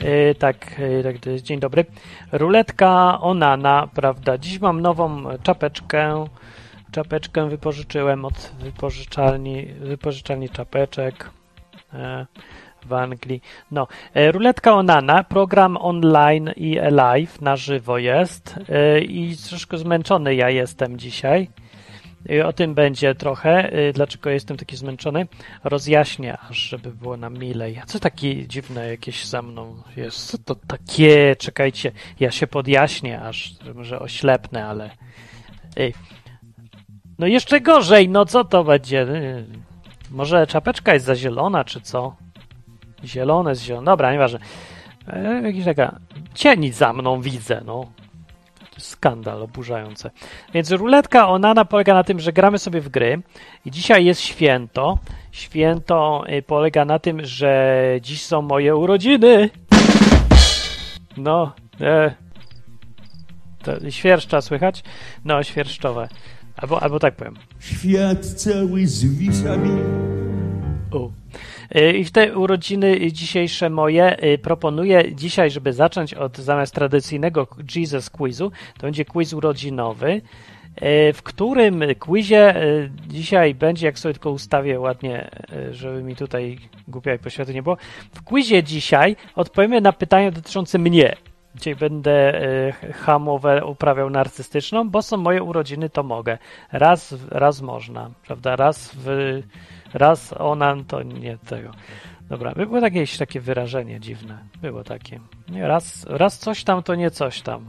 E, tak, e, tak, dzień dobry. Ruletka Onana, prawda? Dziś mam nową czapeczkę. Czapeczkę wypożyczyłem od wypożyczalni, wypożyczalni czapeczek e, w Anglii. No, ruletka Onana, program online i live na żywo jest i troszkę zmęczony ja jestem dzisiaj. O tym będzie trochę, dlaczego jestem taki zmęczony. Rozjaśnię, aż żeby było nam milej. A co takie dziwne jakieś za mną jest? Co to takie? Czekajcie, ja się podjaśnię, aż może oślepnę, ale... No jeszcze gorzej, no co to będzie? Może czapeczka jest za zielona, czy co? Zielone z zieloną. Dobra, nieważne. E, jakiś taka cień za mną widzę, no skandal oburzające. Więc ruletka Onana polega na tym, że gramy sobie w gry i dzisiaj jest święto. Święto y, polega na tym, że dziś są moje urodziny. No, e, to świerszcza słychać? No, świerszczowe. Albo, albo tak powiem. Świat cały zwisa mi. U. Y, I w te urodziny dzisiejsze moje y, proponuję dzisiaj, żeby zacząć od zamiast tradycyjnego Jesus Quizu, to będzie quiz urodzinowy, y, w którym quizie dzisiaj będzie, jak sobie tylko ustawię ładnie, żeby mi tutaj głupia jak poświaty nie było, w quizie dzisiaj odpowiemy na pytania dotyczące mnie. Dzisiaj będę hamowę uprawiał narcystyczną, bo są moje urodziny, to mogę. Raz, raz można, prawda? Raz w Raz onan to nie tego. Dobra, było jakieś takie wyrażenie dziwne. Było takie. Nie, raz, raz coś tam, to nie coś tam.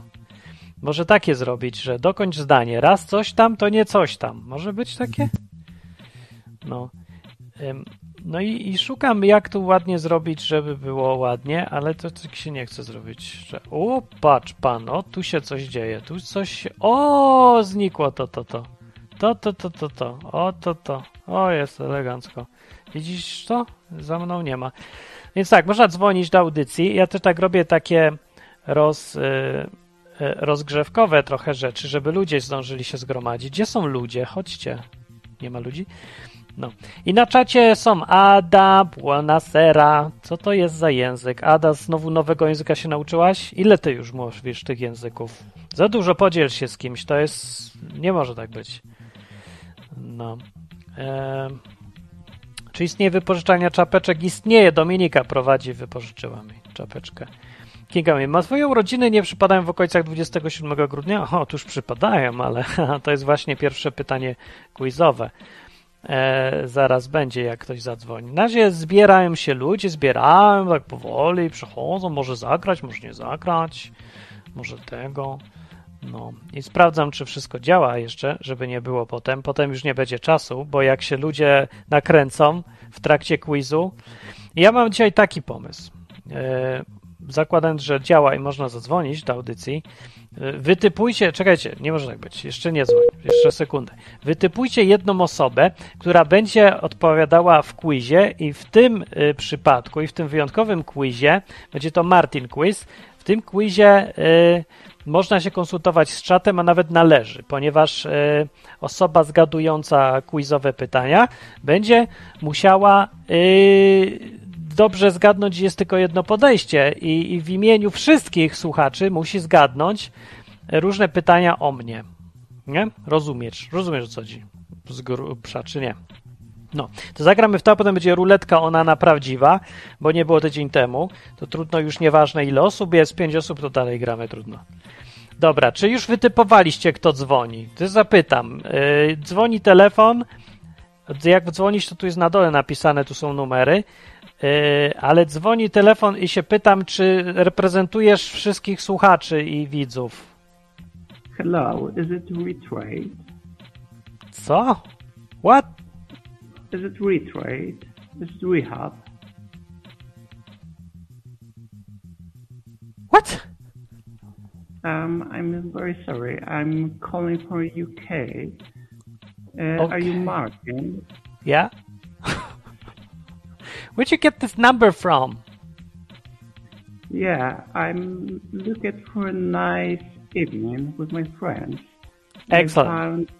Może takie zrobić, że dokończ zdanie. Raz coś tam, to nie coś tam. Może być takie? No. No i, i szukam, jak tu ładnie zrobić, żeby było ładnie, ale to tak się nie chce zrobić. Że, o, patrz pan, o, tu się coś dzieje, tu coś... O, znikło to, to, to. To, to, to, to, to. O, to, to. O, jest elegancko. Widzisz to? Za mną nie ma. Więc tak, można dzwonić do audycji. Ja też tak robię takie roz, y, y, rozgrzewkowe trochę rzeczy, żeby ludzie zdążyli się zgromadzić. Gdzie są ludzie? Chodźcie. Nie ma ludzi? No. I na czacie są Ada, Buonasera. Co to jest za język? Ada, znowu nowego języka się nauczyłaś? Ile ty już mówisz tych języków? Za dużo podziel się z kimś. To jest... Nie może tak być. No. E, czy istnieje wypożyczalnia czapeczek? Istnieje. Dominika prowadzi, wypożyczyła mi czapeczkę. Kinga mi, ma swoje urodziny nie przypadają w okolicach 27 grudnia? O, tuż przypadają, ale to jest właśnie pierwsze pytanie quizowe. E, zaraz będzie, jak ktoś zadzwoni. Na razie zbierają się ludzie, zbierają tak powoli, przychodzą, może zagrać, może nie zagrać, może tego. No i sprawdzam, czy wszystko działa jeszcze, żeby nie było potem. Potem już nie będzie czasu, bo jak się ludzie nakręcą w trakcie quizu. Ja mam dzisiaj taki pomysł. E, zakładając, że działa i można zadzwonić do audycji, e, wytypujcie, czekajcie, nie może tak być, jeszcze nie dzwoń, jeszcze sekundę. Wytypujcie jedną osobę, która będzie odpowiadała w quizie i w tym e, przypadku i w tym wyjątkowym quizie, będzie to Martin Quiz, w tym quizie można się konsultować z czatem, a nawet należy, ponieważ y, osoba zgadująca quizowe pytania będzie musiała y, dobrze zgadnąć, jest tylko jedno podejście i, i w imieniu wszystkich słuchaczy musi zgadnąć różne pytania o mnie. Nie? Rozumiesz, rozumiesz o co chodzi. Z grubsza, czy nie? No, to zagramy w to, a potem będzie ruletka ona na prawdziwa, bo nie było tydzień temu. To trudno już nieważne ile osób jest, pięć osób, to dalej gramy trudno. Dobra, czy już wytypowaliście, kto dzwoni? Ty zapytam. Yy, dzwoni telefon. Jak dzwonisz, to tu jest na dole napisane, tu są numery. Yy, ale dzwoni telefon i się pytam, czy reprezentujesz wszystkich słuchaczy i widzów. Hello, is it retrade? Co? What? Is it retrade? Is it rehab? What? Um, I'm very sorry. I'm calling from UK. Uh, okay. Are you Martin? Yeah. Where'd you get this number from? Yeah, I'm looking for a nice evening with my friends. Excellent.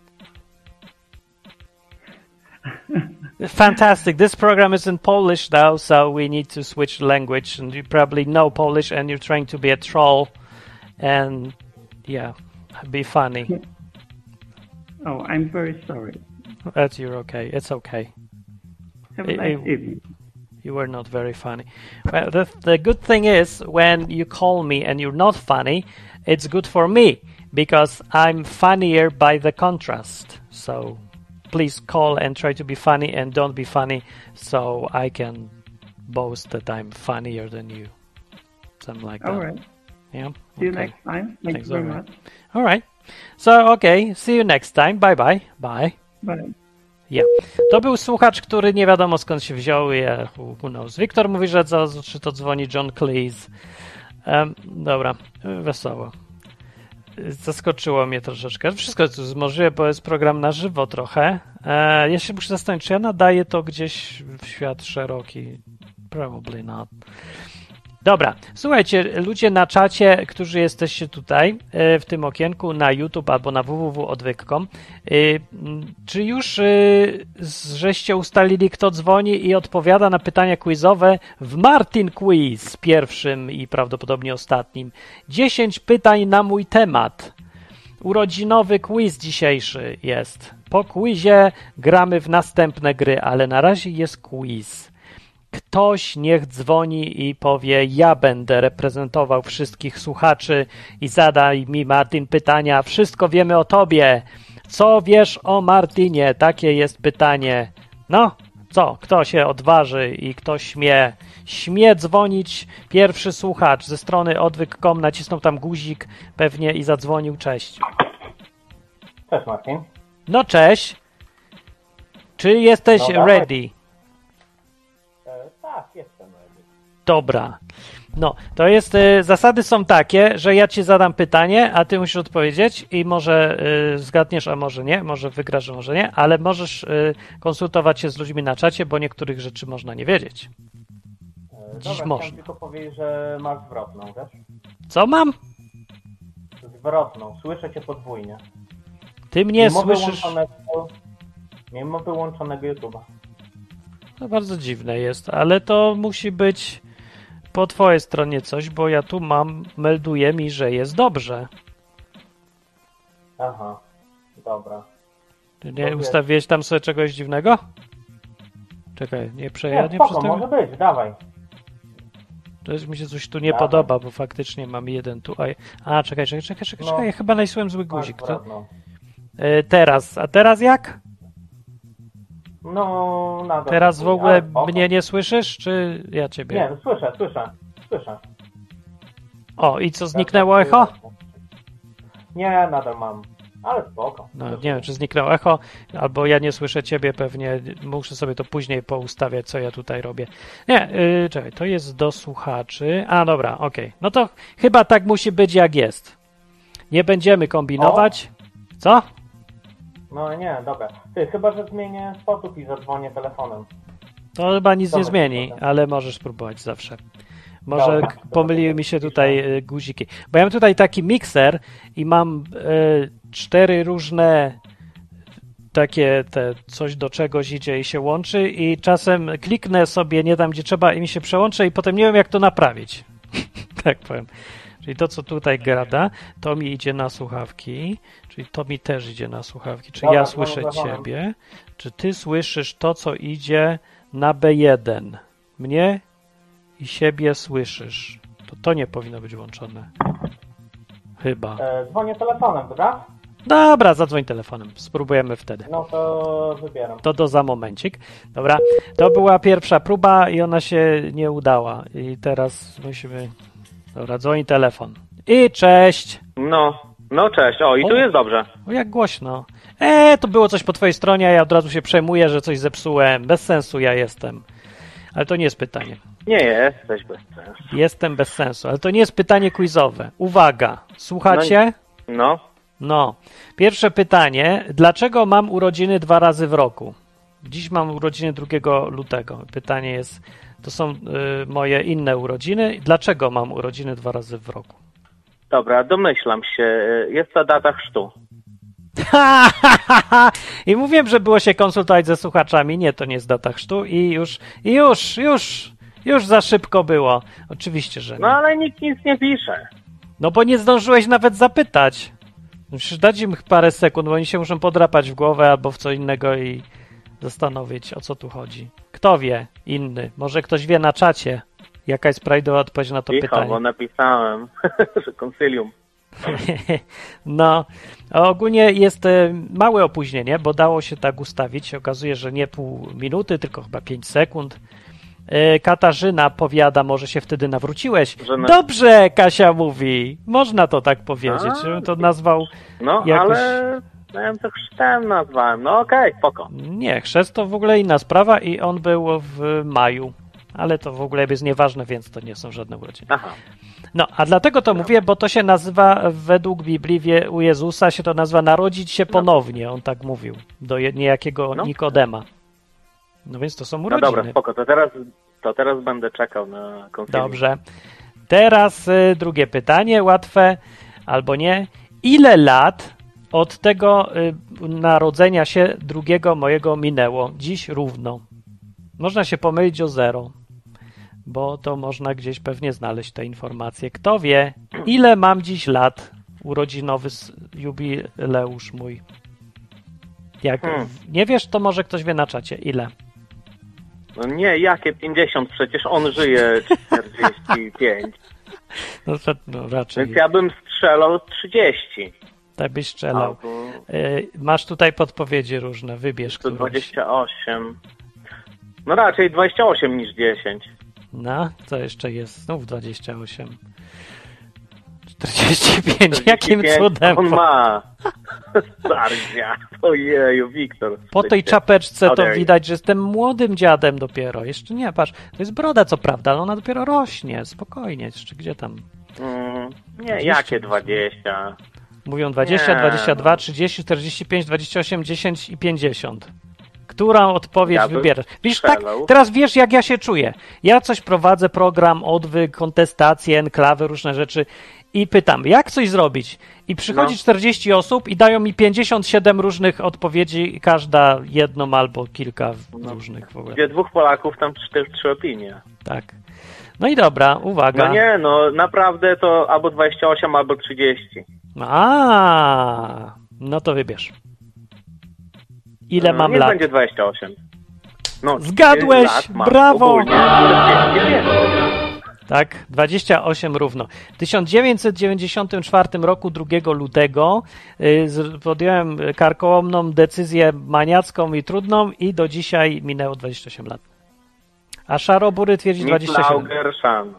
Fantastic. This program is in Polish though, so we need to switch language. And you probably know Polish, and you're trying to be a troll, and yeah, be funny. Oh, I'm very sorry. That's you're okay. It's okay. Have a nice evening. You were not very funny. Well, the the good thing is when you call me and you're not funny, it's good for me because I'm funnier by the contrast. So please call and try to be funny and don't be funny so I can boast that I'm funnier than you. Something like that. All right. Yeah. See you okay. next time. Thank Thanks, you very all much. All right. So okay, see you next time. Bye bye. Bye. Bye. Ja. To był słuchacz, który nie wiadomo skąd się wziął. Ja, who, knows. Wiktor mówi, że co, czy to dzwoni John Cleese. Em, dobra, wesoło. Zaskoczyło mnie troszeczkę. Wszystko jest możliwe, bo jest program na żywo trochę. E, ja się muszę zastanowić, czy ja nadaję to gdzieś w świat szeroki. Probably not. Dobra, słuchajcie, ludzie na czacie, którzy jesteście tutaj e, w tym okienku na YouTube albo na www.odwyk.com, e, czy już e, żeście ustalili, kto dzwoni i odpowiada na pytania quizowe w Martin Quiz, pierwszym i prawdopodobnie ostatnim? 10 pytań na mój temat. Urodzinowy quiz dzisiejszy jest. Po quizie gramy w następne gry, ale na razie jest quiz. Ktoś niech dzwoni i powie: Ja będę reprezentował wszystkich słuchaczy i zadaj mi, Martin, pytania. Wszystko wiemy o tobie. Co wiesz o Martinie? Takie jest pytanie. No, co? Kto się odważy i kto śmie? Śmie dzwonić pierwszy słuchacz ze strony odwyk.com, nacisnął tam guzik pewnie i zadzwonił. Cześć. Cześć Marcin. No, cześć. Czy jesteś No, ready? Tak, jestem. Dobra. No, to jest, y, zasady są takie, że ja ci zadam pytanie, a ty musisz odpowiedzieć i może y, zgadniesz, a może nie, może wygrasz, a może nie, ale możesz y, konsultować się z ludźmi na czacie, bo niektórych rzeczy można nie wiedzieć. E, Dziś Dobra, można. tylko powiedzieć, że masz zwrotną, wiesz? Co mam? Zwrotną, słyszę cię podwójnie. Ty mnie mimo słyszysz. Wyłączonego, mimo wyłączonego YouTube'a. To bardzo dziwne jest, ale to musi być po twojej stronie coś, bo ja tu mam, melduje mi, że jest dobrze. Aha, dobra. Ty nie ustawiłeś tam sobie czegoś dziwnego? Czekaj, nie Nie, przejadę spoko, przez tego? może być, dawaj. To jest, mi się coś tu nie Dawaj. podoba, bo faktycznie mam jeden tu. A, a czekaj, czekaj, czekaj, czekaj, No. czekaj, ja chyba nacisnąłem zły Masz guzik. To, e, teraz, a teraz jak? No, nadal. Teraz w ogóle mnie nie słyszysz, czy ja ciebie? Nie, słyszę, słyszę, słyszę. O, i co, zniknęło echo? Nie, nadal mam. Ale spoko. No, nie wiem, czy zniknęło echo, albo ja nie słyszę ciebie pewnie, muszę sobie to później poustawiać, co ja tutaj robię. Nie, yy, czekaj, to jest do słuchaczy. A, dobra, okej. No to chyba tak musi być, jak jest. Nie będziemy kombinować. Co? No nie, dobra. Ty, chyba, że zmienię sposób i zadzwonię telefonem. To chyba nic nie Dobra, zmieni, dobra. ale możesz spróbować zawsze. Może Dobra, pomyliły mi się tutaj y, guziki. Bo ja mam tutaj taki mikser i mam y, cztery różne takie te coś do czegoś idzie i się łączy i czasem kliknę sobie nie tam gdzie trzeba i mi się przełączy i potem nie wiem jak to naprawić. tak powiem. Czyli to co tutaj gada, to mi idzie na słuchawki, czyli to mi też idzie na słuchawki. Czy ja słyszę ciebie? Czy ty słyszysz to co idzie na B1? Mnie i siebie słyszysz. To to nie powinno być łączone. Chyba. E, dzwonię telefonem, dobra? Dobra, zadzwoń telefonem. Spróbujemy wtedy. No to wybieram. To do za momencik. Dobra, to była pierwsza próba i ona się nie udała. I teraz musimy. Dobra, dzwoni telefon. I cześć. No, no cześć. O, i tu O. jest dobrze. O, jak głośno. E, to było coś po twojej stronie, a ja od razu się przejmuję, że coś zepsułem. Bez sensu ja jestem. Ale to nie jest pytanie. Nie jesteś bez sensu. Jestem bez sensu, ale to nie jest pytanie quizowe. Uwaga, słuchacie? No, No. Pierwsze pytanie. Dlaczego mam urodziny dwa razy w roku? Dziś mam urodziny 2 lutego. Pytanie jest, to są y, moje inne urodziny. Dlaczego mam urodziny dwa razy w roku? Dobra, domyślam się. Jest to data chrztu. I mówiłem, że było się konsultować ze słuchaczami. Nie, to nie jest data chrztu i już, i już, już, już za szybko było. Oczywiście, że No nie. ale nikt nic nie pisze. No bo nie zdążyłeś nawet zapytać. Musisz dać im parę sekund, bo oni się muszą podrapać w głowę albo w co innego i zastanowić, o co tu chodzi. Kto wie? Inny. Może ktoś wie na czacie, jaka jest prawidłowa odpowiedź na to Cicho, pytanie. bo napisałem, że konsylium. No, ogólnie jest e, małe opóźnienie, bo dało się tak ustawić. Się okazuje, że nie pół minuty, tylko chyba 5 sekund. E, Katarzyna powiada, może się wtedy nawróciłeś. Na- Dobrze, Kasia mówi. Można to tak powiedzieć. A, to nazwał. No, Jakoś- ale no, ja to chrztem nazwałem. No okej, spoko. Nie, chrzest to w ogóle inna sprawa i on był w maju. Ale to w ogóle jest nieważne, więc to nie są żadne urodziny. Aha. No, a dlatego to mówię, bo to się nazywa według Biblii wie- u Jezusa się to nazywa narodzić się ponownie, on tak mówił, do niejakiego No. Nikodema. No więc to są No urodziny. dobra, spoko. To teraz, to teraz będę czekał na konsylium. Dobrze. Teraz y, drugie pytanie, łatwe albo nie. Ile lat od tego y, narodzenia się drugiego mojego minęło? Dziś równo. Można się pomylić o zero, bo to można gdzieś pewnie znaleźć te informacje. Kto wie, ile mam dziś lat? Urodzinowy jubileusz mój. Jak Hmm. nie wiesz, to może ktoś wie na czacie. Ile? No nie, jakie 50? Przecież on żyje 45. No, no raczej. Więc ja bym strzelał 30. Tak byś strzelał. Y, Masz tutaj podpowiedzi różne, wybierz to którąś. 28. No raczej 28 niż 10. No, co jeszcze jest? Znów 28. 45, jakim 45 cudem? On ma. Stardzia. Ojeju, Wiktor. Po tej czapeczce to widać, że jestem młodym dziadem dopiero. Jeszcze nie, patrz, to jest broda co prawda, ale ona dopiero rośnie, spokojnie, jeszcze gdzie tam? Mm, nie, 20. jakie 20? Mówią 20, Nie, 22, no. 30, 45, 28, 10 i 50. Którą odpowiedź Ja wybierasz? Wiesz, tak, teraz wiesz, jak ja się czuję. Ja coś prowadzę, program, odwyk, kontestacje, enklawy, różne rzeczy i pytam, jak coś zrobić? I przychodzi No. 40 osób i dają mi 57 różnych odpowiedzi, każda jedną albo kilka No. różnych w ogóle. Gdzie dwóch Polaków, tam cztery, trzy opinie. Tak. No i dobra, uwaga. No nie, no naprawdę to albo 28, albo 30. A, no to wybierz. Ile No, mam niech lat? będzie 28. No, Zgadłeś, lat brawo. Ogólnie. Tak, 28 równo. W 1994 roku, 2 lutego, y, podjąłem karkołomną decyzję maniacką i trudną i do dzisiaj minęło 28 lat. A Szarobury twierdzi 27. Miklauger, Szan.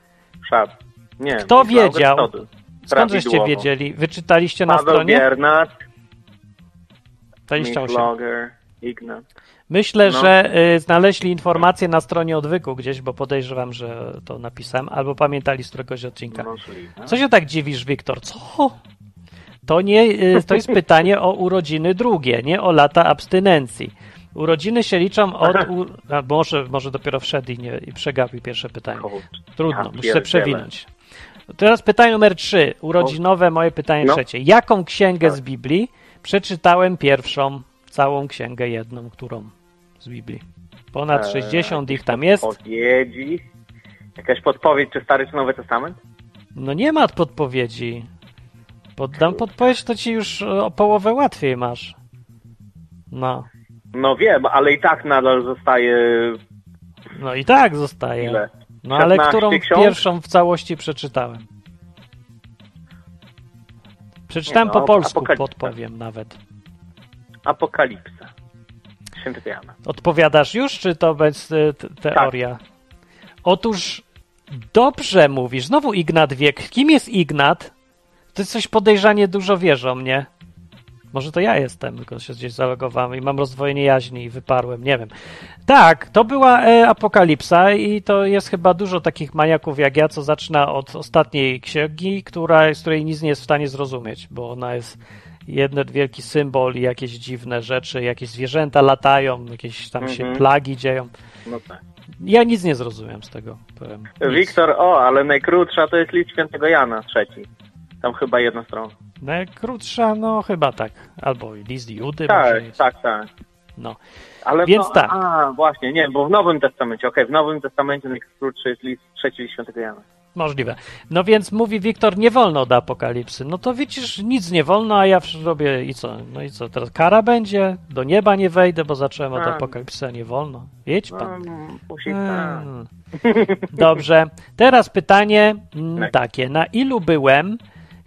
Nie, Kto wiedział? Stodl. Skąd żeście Prawidłowo. wiedzieli? Wyczytaliście na Paweł stronie? Biernat, 28. Miklauger, Ignat. Myślę, No. że y, znaleźli informacje na stronie odwyku gdzieś, bo podejrzewam, że to napisałem, albo pamiętali z któregoś odcinka. Co się tak dziwisz, Wiktor? Co? To, nie, y, to jest pytanie o urodziny drugie, nie o lata abstynencji. Urodziny się liczą od. U... A może, może dopiero wszedł i, nie, i przegapił pierwsze pytanie. Trudno, muszę przewinąć. Teraz pytanie numer trzy. Urodzinowe, moje pytanie No. trzecie. Jaką księgę Tak. z Biblii przeczytałem pierwszą, całą księgę jedną, którą z Biblii? Ponad Eee, 60 ich tam jest. Podpowiedzi. Jakaś podpowiedź, czy Stary, czy Nowy Testament? No nie ma podpowiedzi. Poddam podpowiedź, to ci już e, o połowę łatwiej masz. No. No wiem, ale i tak nadal zostaje No i tak zostaje. ile? No ale 16 którą pierwszą w całości przeczytałem? Przeczytałem Nie, po no, polsku, Apokalipsa. podpowiem nawet. Apokalipsa. Jana. Odpowiadasz już, czy to bez e, teoria? Otóż dobrze mówisz. Znowu Ignat Wiek. Kim jest Ignat? To jest coś podejrzanie dużo wiesz o mnie. Może to ja jestem, tylko się gdzieś zalogowałem i mam rozdwojenie jaźni i wyparłem, nie wiem. Tak, to była e, Apokalipsa i to jest chyba dużo takich maniaków jak ja, co zaczyna od ostatniej księgi, która, z której nic nie jest w stanie zrozumieć, bo ona jest jeden wielki symbol i jakieś dziwne rzeczy, jakieś zwierzęta latają, jakieś tam się Mhm. plagi dzieją. No tak. Ja nic nie zrozumiem z tego. Wiktor, o, ale najkrótsza to jest list Świętego Jana, trzeci. Tam chyba jedna strona. Najkrótsza, no chyba tak. Albo list Judy Tak, tak, tak. No. Ale Więc no, tak. A, właśnie, nie, bo w Nowym Testamencie, okej, w Nowym Testamencie najkrótszy jest list trzeci list świętego Jana. Możliwe. No więc mówi Wiktor, nie wolno do apokalipsy. No to widzisz, nic nie wolno, a ja robię i co? No i co, teraz kara będzie? Do nieba nie wejdę, bo zacząłem od A. apokalipsy, a nie wolno. Jedź No, pan. musi, tak. Mm. Dobrze. Teraz pytanie mm, Tak. takie. Na ilu byłem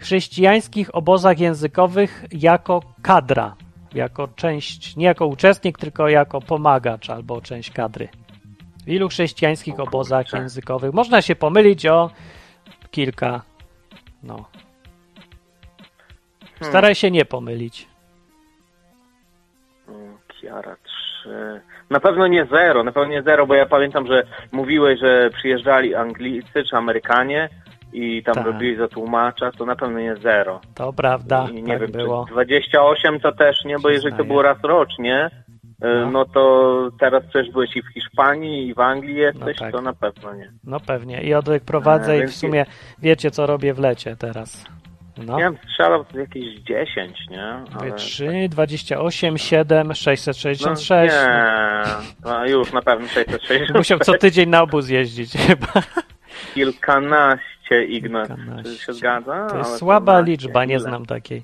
chrześcijańskich obozach językowych jako kadra? Jako część, nie jako uczestnik, tylko jako pomagacz albo część kadry. W ilu chrześcijańskich obozach językowych? Można się pomylić o kilka. No. Hmm. Staraj się nie pomylić. Kiara 3. Na pewno nie zero, na pewno nie zero, bo ja pamiętam, że mówiłeś, że przyjeżdżali Anglicy czy Amerykanie i tam Tak. robili za tłumacza, to na pewno nie zero. To prawda, I nie tak wiem, było. czy 28 to też nie, bo jeżeli to było raz rocznie, No. no. no to teraz przecież byłeś i w Hiszpanii, i w Anglii jesteś, tak. to na pewno nie. No pewnie. I odwyk prowadzę E, i w sumie wiecie, co robię w lecie teraz. No. Ja bym strzelał jakieś 10, nie? Ale- 3, 28, 7, no, 666. nie, no, już na pewno 660. Musiał co tydzień na obóz jeździć chyba. Kilkanaście, Ignat. Czy Kilkanaście. się zgadza? To jest Ale słaba 14, liczba, nie znam takiej.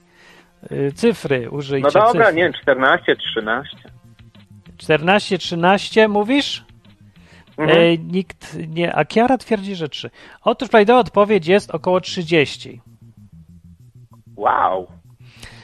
Y, Cyfry, użyjcie No dobra, cyfr. nie wiem, 14, 13. 14, 13 mówisz? Mhm. E, nikt nie. A Kiara twierdzi, że 3. Otóż prawidłowa odpowiedź jest około 30. Wow.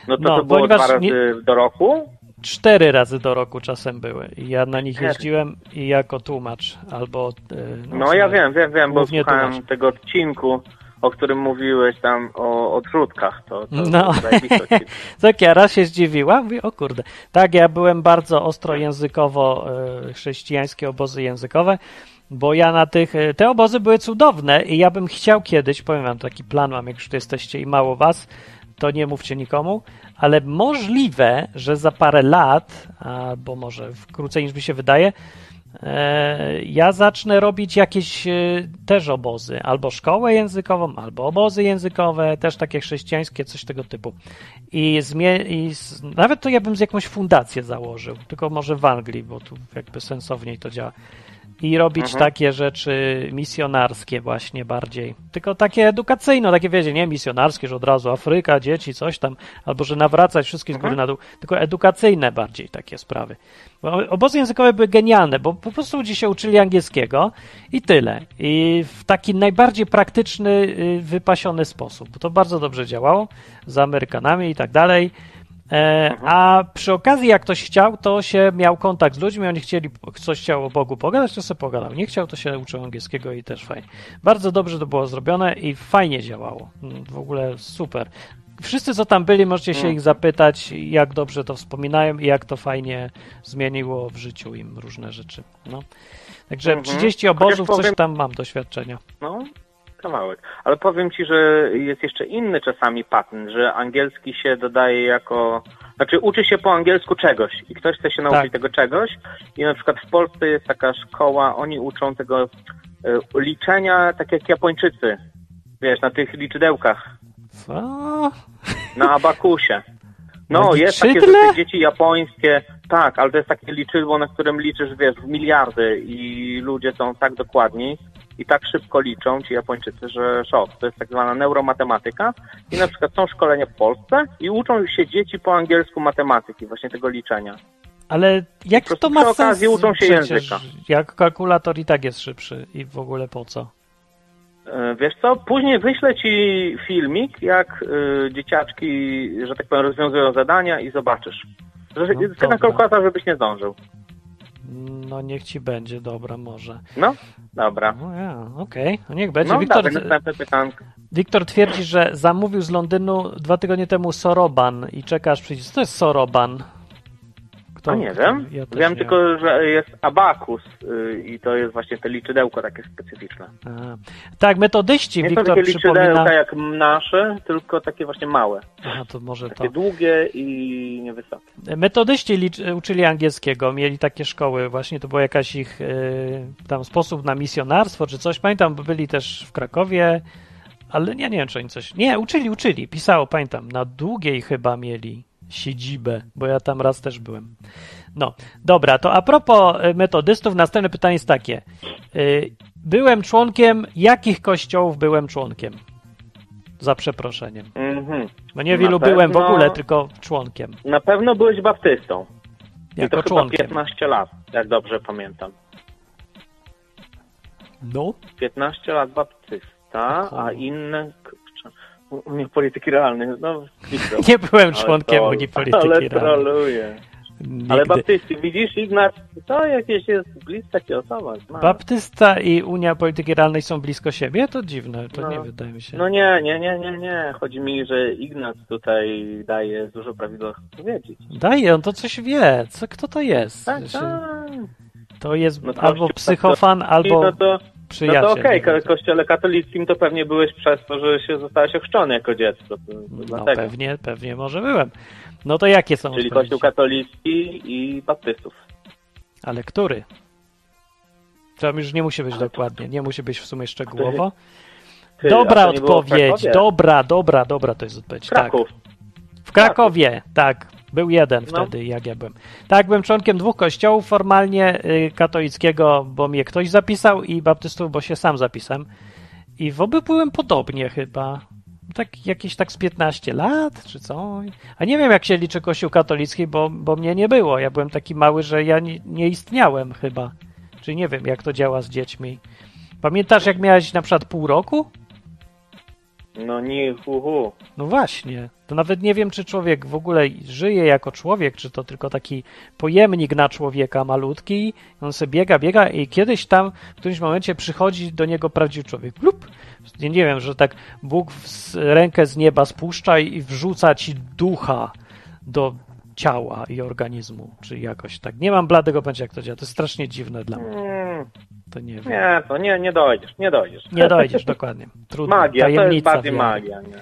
No to No, to było dwa razy nie- do roku? Cztery razy do roku czasem były. I ja na nich jeździłem i jako tłumacz albo. e, No, w ja wiem, wiem, wiem, bo słuchałem tłumacz. tego odcinku, o którym mówiłeś tam o odrzutkach. To, to, No. odcinek. Tak, ja raz się zdziwiła, mówię, o kurde. Tak, ja byłem bardzo ostro językowo, e, chrześcijańskie obozy językowe, bo ja na tych, e, te obozy były cudowne i ja bym chciał kiedyś, powiem wam, taki plan mam, jak już tu jesteście i mało was, to nie mówcie nikomu, ale możliwe, że za parę lat, albo może wkrótce niż mi się wydaje, e, ja zacznę robić jakieś e, też obozy, albo szkołę językową, albo obozy językowe, też takie chrześcijańskie, coś tego typu. I, zmie- i z, nawet to ja bym z jakąś fundację założył, tylko może w Anglii, bo tu jakby sensowniej to działa. I robić Mhm. takie rzeczy misjonarskie właśnie bardziej. Tylko takie edukacyjne, takie wiecie, nie misjonarskie, że od razu Afryka, dzieci, coś tam, albo że nawracać wszystkich z góry Mhm. na dół, tylko edukacyjne bardziej takie sprawy. Bo obozy językowe były genialne, bo po prostu ludzie się uczyli angielskiego i tyle. I w taki najbardziej praktyczny, y, wypasiony sposób. To bardzo dobrze działało z Amerykanami i tak dalej. E, a przy okazji, jak ktoś chciał, to się miał kontakt z ludźmi, oni chcieli, ktoś chciał o Bogu pogadać, to sobie pogadał. Nie chciał, to się uczył angielskiego i też fajnie. Bardzo dobrze to było zrobione i fajnie działało. Mm, W ogóle super. Wszyscy, co tam byli, możecie się Mm. ich zapytać, jak dobrze to wspominają i jak to fajnie zmieniło w życiu im różne rzeczy. No. Także Mhm. 30 Chociaż obozów, coś tam mam doświadczenia. No, kawałek. Ale powiem ci, że jest jeszcze inny czasami patent, że angielski się dodaje jako... Znaczy uczy się po angielsku czegoś i ktoś chce się nauczyć Tak. tego czegoś i na przykład w Polsce jest taka szkoła, oni uczą tego e, liczenia tak jak Japończycy. Wiesz, na tych liczydełkach, Co? na abakusie. No, jest takie, że dzieci japońskie, tak, ale to jest takie liczydło, na którym liczysz, wiesz, w miliardy i ludzie są tak dokładni i tak szybko liczą, ci Japończycy, że szok. To jest tak zwana neuromatematyka i na przykład są szkolenia w Polsce i uczą się dzieci po angielsku matematyki, właśnie tego liczenia. Ale jak to ma przy okazji sens? uczą się Przecież języka. Jak kalkulator i tak jest szybszy i w ogóle po co? E, Wiesz co, później wyślę ci filmik, jak y, dzieciaczki, że tak powiem, rozwiązują zadania i zobaczysz. Że, No, kalkulator, żebyś nie zdążył. No niech ci będzie, dobra, może. No, dobra. No ja, okej, no niech będzie. No, Wiktor. Wiktor twierdzi, że zamówił z Londynu dwa tygodnie temu Soroban i czeka aż przyjdzie. Co to jest Soroban? Kto, A nie kto- wiem. Ja wiem nie tylko, że jest abakus y, i to jest właśnie te liczydełko takie specyficzne. A. Tak, metodyści, Nie są Wiktor takie przypomina. liczydełka jak nasze, tylko takie właśnie małe. Aha, to może to. Takie długie i niewysokie. Metodyści uczyli angielskiego, mieli takie szkoły, właśnie to był jakaś ich y, tam sposób na misjonarstwo czy coś. Pamiętam, bo byli też w Krakowie Ale nie, nie wiem, czy oni coś... Nie, uczyli, uczyli. Pisało, pamiętam. Na długiej chyba mieli siedzibę, bo ja tam raz też byłem. No, dobra, to a propos y, metodystów, następne pytanie jest takie. Y, Byłem członkiem, jakich kościołów byłem członkiem? Za przeproszeniem. Mhm. No niewielu Na byłem w pewno- ogóle, tylko członkiem. Na pewno byłeś baptystą. I Jako to chyba członkiem. 15 lat, jak dobrze pamiętam. No, 15 lat baptysta, a inne... kurczę, U u mnie polityki realnej, no nie byłem członkiem troll, Unii Polityki Ale Realnej. troluję. Nigdy. Ale baptysty, widzisz, Ignac, to jakieś jest bliska takie osoba. znasz. Baptysta i Unia Polityki Realnej są blisko siebie? To dziwne, to No. nie wydaje mi się. No nie, nie, nie, nie, nie. Chodzi mi, że Ignac tutaj daje dużo prawidłowych odpowiedzi. Daje, on to coś wie. Co, kto to jest? Tak, tak. To jest No to albo psychofan, I albo no to, no przyjaciel. to okej, wiem. w kościele katolickim to pewnie byłeś przez to, że się zostałeś ochrzczony jako dziecko. To, to No dlatego. pewnie, pewnie może byłem. No to jakie są Czyli kościół katolicki i baptystów. Ale który? To już nie musi być dokładnie, nie musi być w sumie szczegółowo. Ty, dobra to odpowiedź, dobra, dobra, dobra, to jest odpowiedź. Tak. Kraków. W Krakowie, tak. Był jeden No. wtedy, jak ja byłem. Tak, byłem członkiem dwóch kościołów formalnie, y, katolickiego, bo mnie ktoś zapisał i baptystów, bo się sam zapisałem. I w obu byłem podobnie chyba. Tak, jakieś tak z 15 lat, czy co? A nie wiem, jak się liczy kościół katolicki, bo, bo mnie nie było. Ja byłem taki mały, że ja nie, nie istniałem chyba. Czyli nie wiem, jak to działa z dziećmi. Pamiętasz, jak miałeś na przykład pół roku? No nie, hu, hu. No właśnie. To nawet nie wiem, czy człowiek w ogóle żyje jako człowiek, czy to tylko taki pojemnik na człowieka malutki. On sobie biega, biega i kiedyś tam w którymś momencie przychodzi do niego prawdziwy człowiek. Lub, nie, nie wiem, że tak Bóg rękę z nieba spuszcza i wrzuca ci ducha do ciała i organizmu, czy jakoś tak. Nie mam bladego pojęcia, jak to działa. To jest strasznie dziwne dla mnie. Mm, To nie wiem. nie, to nie, nie dojdziesz, nie dojdziesz. Nie dojdziesz dokładnie. Trudno. Magia, to jest Tajemnica bardziej wiary. magia. Nie?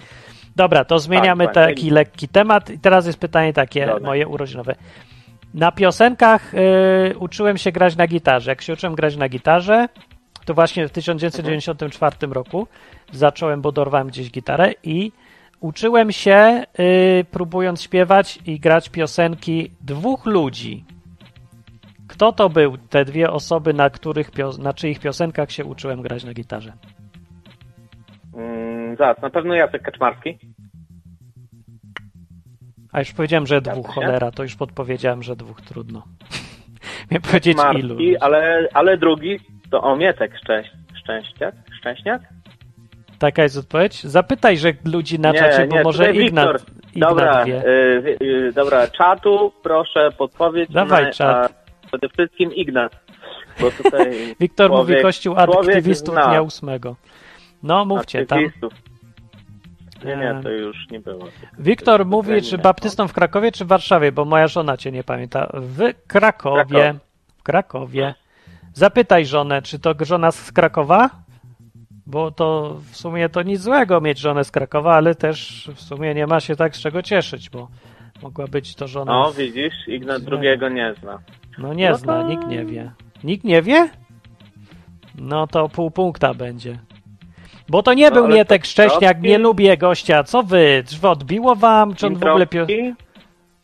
Dobra, to zmieniamy Tak, tak. taki lekki temat. I teraz jest pytanie takie, moje urodzinowe. Na piosenkach y, uczyłem się grać na gitarze. Jak się uczyłem grać na gitarze, to właśnie w 1994 roku zacząłem, bo dorwałem gdzieś gitarę i uczyłem się, y, próbując śpiewać i grać piosenki dwóch ludzi. Kto to był te dwie osoby, na, których pio- na czyich piosenkach się uczyłem grać na gitarze? Mm, zaraz, na pewno Jacek Kaczmarski. A już powiedziałem, że dwóch, cholera, to już podpowiedziałem, że dwóch, trudno. Miałem powiedzieć ilu. Ale, ale drugi to o Mietek Szczęś? Szczęśniak? Taka jest odpowiedź? Zapytaj, że ludzi na Nie, czacie, bo nie, może Ignat. Ignat Dobra, wie. y, wi- y, dobra, czatu proszę podpowiedź. Dawaj, na, czat. A przede wszystkim Ignat. Bo tutaj Wiktor mówi człowiek- Kościół człowiek aktywistów dnia ósmego. No, mówcie tam. Nie, nie, to już nie było. Wiktor To mówi, czy baptystą w Krakowie, czy w Warszawie, bo moja żona cię nie pamięta. W Krakowie. Krakowie. W Krakowie. Zapytaj żonę, czy to żona z Krakowa? Bo to w sumie to nic złego mieć żonę z Krakowa, ale też w sumie nie ma się tak z czego cieszyć, bo mogła być to żona. No, widzisz, Ignat drugiego nie zna. No nie No zna, to- nikt nie wie. Nikt nie wie? No to pół punkta będzie. Bo to nie No, był Mietek to Szcześniak, Krowski- nie lubię gościa. Co wy? Czy wy odbiło wam? Czy on w ogóle... Pio...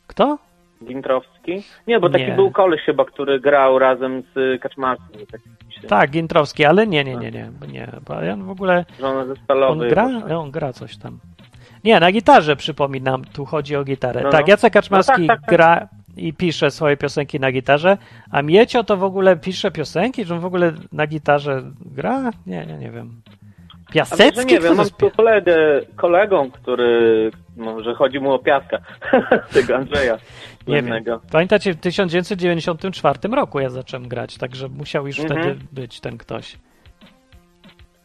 Kto? Gintrowski? Nie, bo taki Nie. był koleś chyba, który grał razem z Kaczmarskim. Tak, Tak, Gintrowski, ale nie, nie, nie, nie. bo Nie, bo on w ogóle... Żona zespolowy. On gra? on gra coś tam. Nie, na gitarze przypominam, tu chodzi o gitarę. No, tak, no. Jacek Kaczmarski No tak, tak, tak. gra i pisze swoje piosenki na gitarze, a Miecio to w ogóle pisze piosenki, czy on w ogóle na gitarze gra? Nie, nie, nie wiem. Piasecki? nie wiem, mam tu kolegę, kolegą, który, może chodzi mu o piaska, tego Andrzeja Nie wiem. Pamiętacie, w 1994 roku ja zacząłem grać, także musiał już Mhm. wtedy być ten ktoś.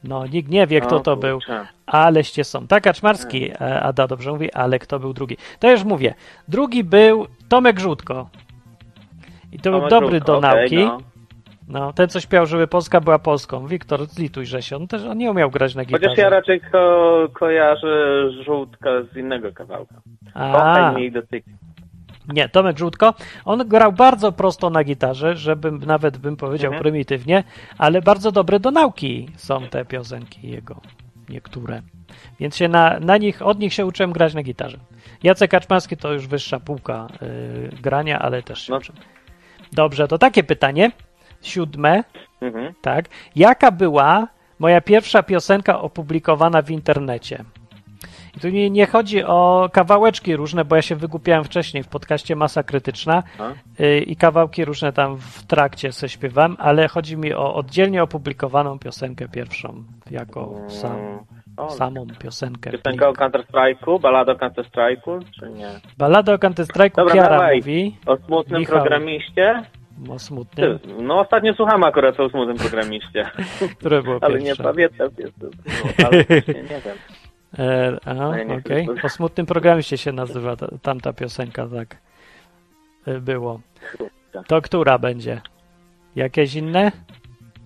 No, nikt nie wie, kto to był, aleście są. Tak, Kaczmarski, e, Ada dobrze mówi, ale kto był drugi? To już mówię. Drugi był Tomek Żółtko. I to był dobry do nauki. no. No, ten co śpiał, żeby Polska była Polską. Wiktor, zlitujże się. On też on nie umiał grać na gitarze. Chociaż ja raczej ko kojarzę żółtka z innego kawałka. A, Kochaj mnie i dotyki. Nie, Tomek Żółtko. On grał bardzo prosto na gitarze, żebym nawet bym powiedział Mhm. prymitywnie, ale bardzo dobre do nauki są te piosenki jego. niektóre. Więc się na, na nich, od nich się uczyłem grać na gitarze. Jacek Kaczmarski to już wyższa półka y, grania, ale też się No. uczyłem. Dobrze, to takie pytanie. Siódme, Mhm. tak. Jaka była moja pierwsza piosenka opublikowana w internecie? Tu nie, nie chodzi o kawałeczki różne, bo ja się wygłupiałem wcześniej w podcaście Masa Krytyczna y, i kawałki różne tam w trakcie se śpiewam, ale chodzi mi o oddzielnie opublikowaną piosenkę pierwszą, jako sam, Mm. O, samą piosenkę. Piosenka o Counter-Strike'u, balada o Counter-Strike'u, czy nie? Balada o Counter-Strike'u Dobra, Kiara dawaj. mówi, O smutnym Michał. programiście? o smutnym, Ty, no ostatnio słucham akurat o smutnym programiście, które było ale nie pierwsze. pamiętam, jest, no, ale nie wiem. E, a, No okej. powiedzieć. O smutnym programiście się nazywa ta, tamta piosenka, tak e, było. To która będzie? Jakieś inne?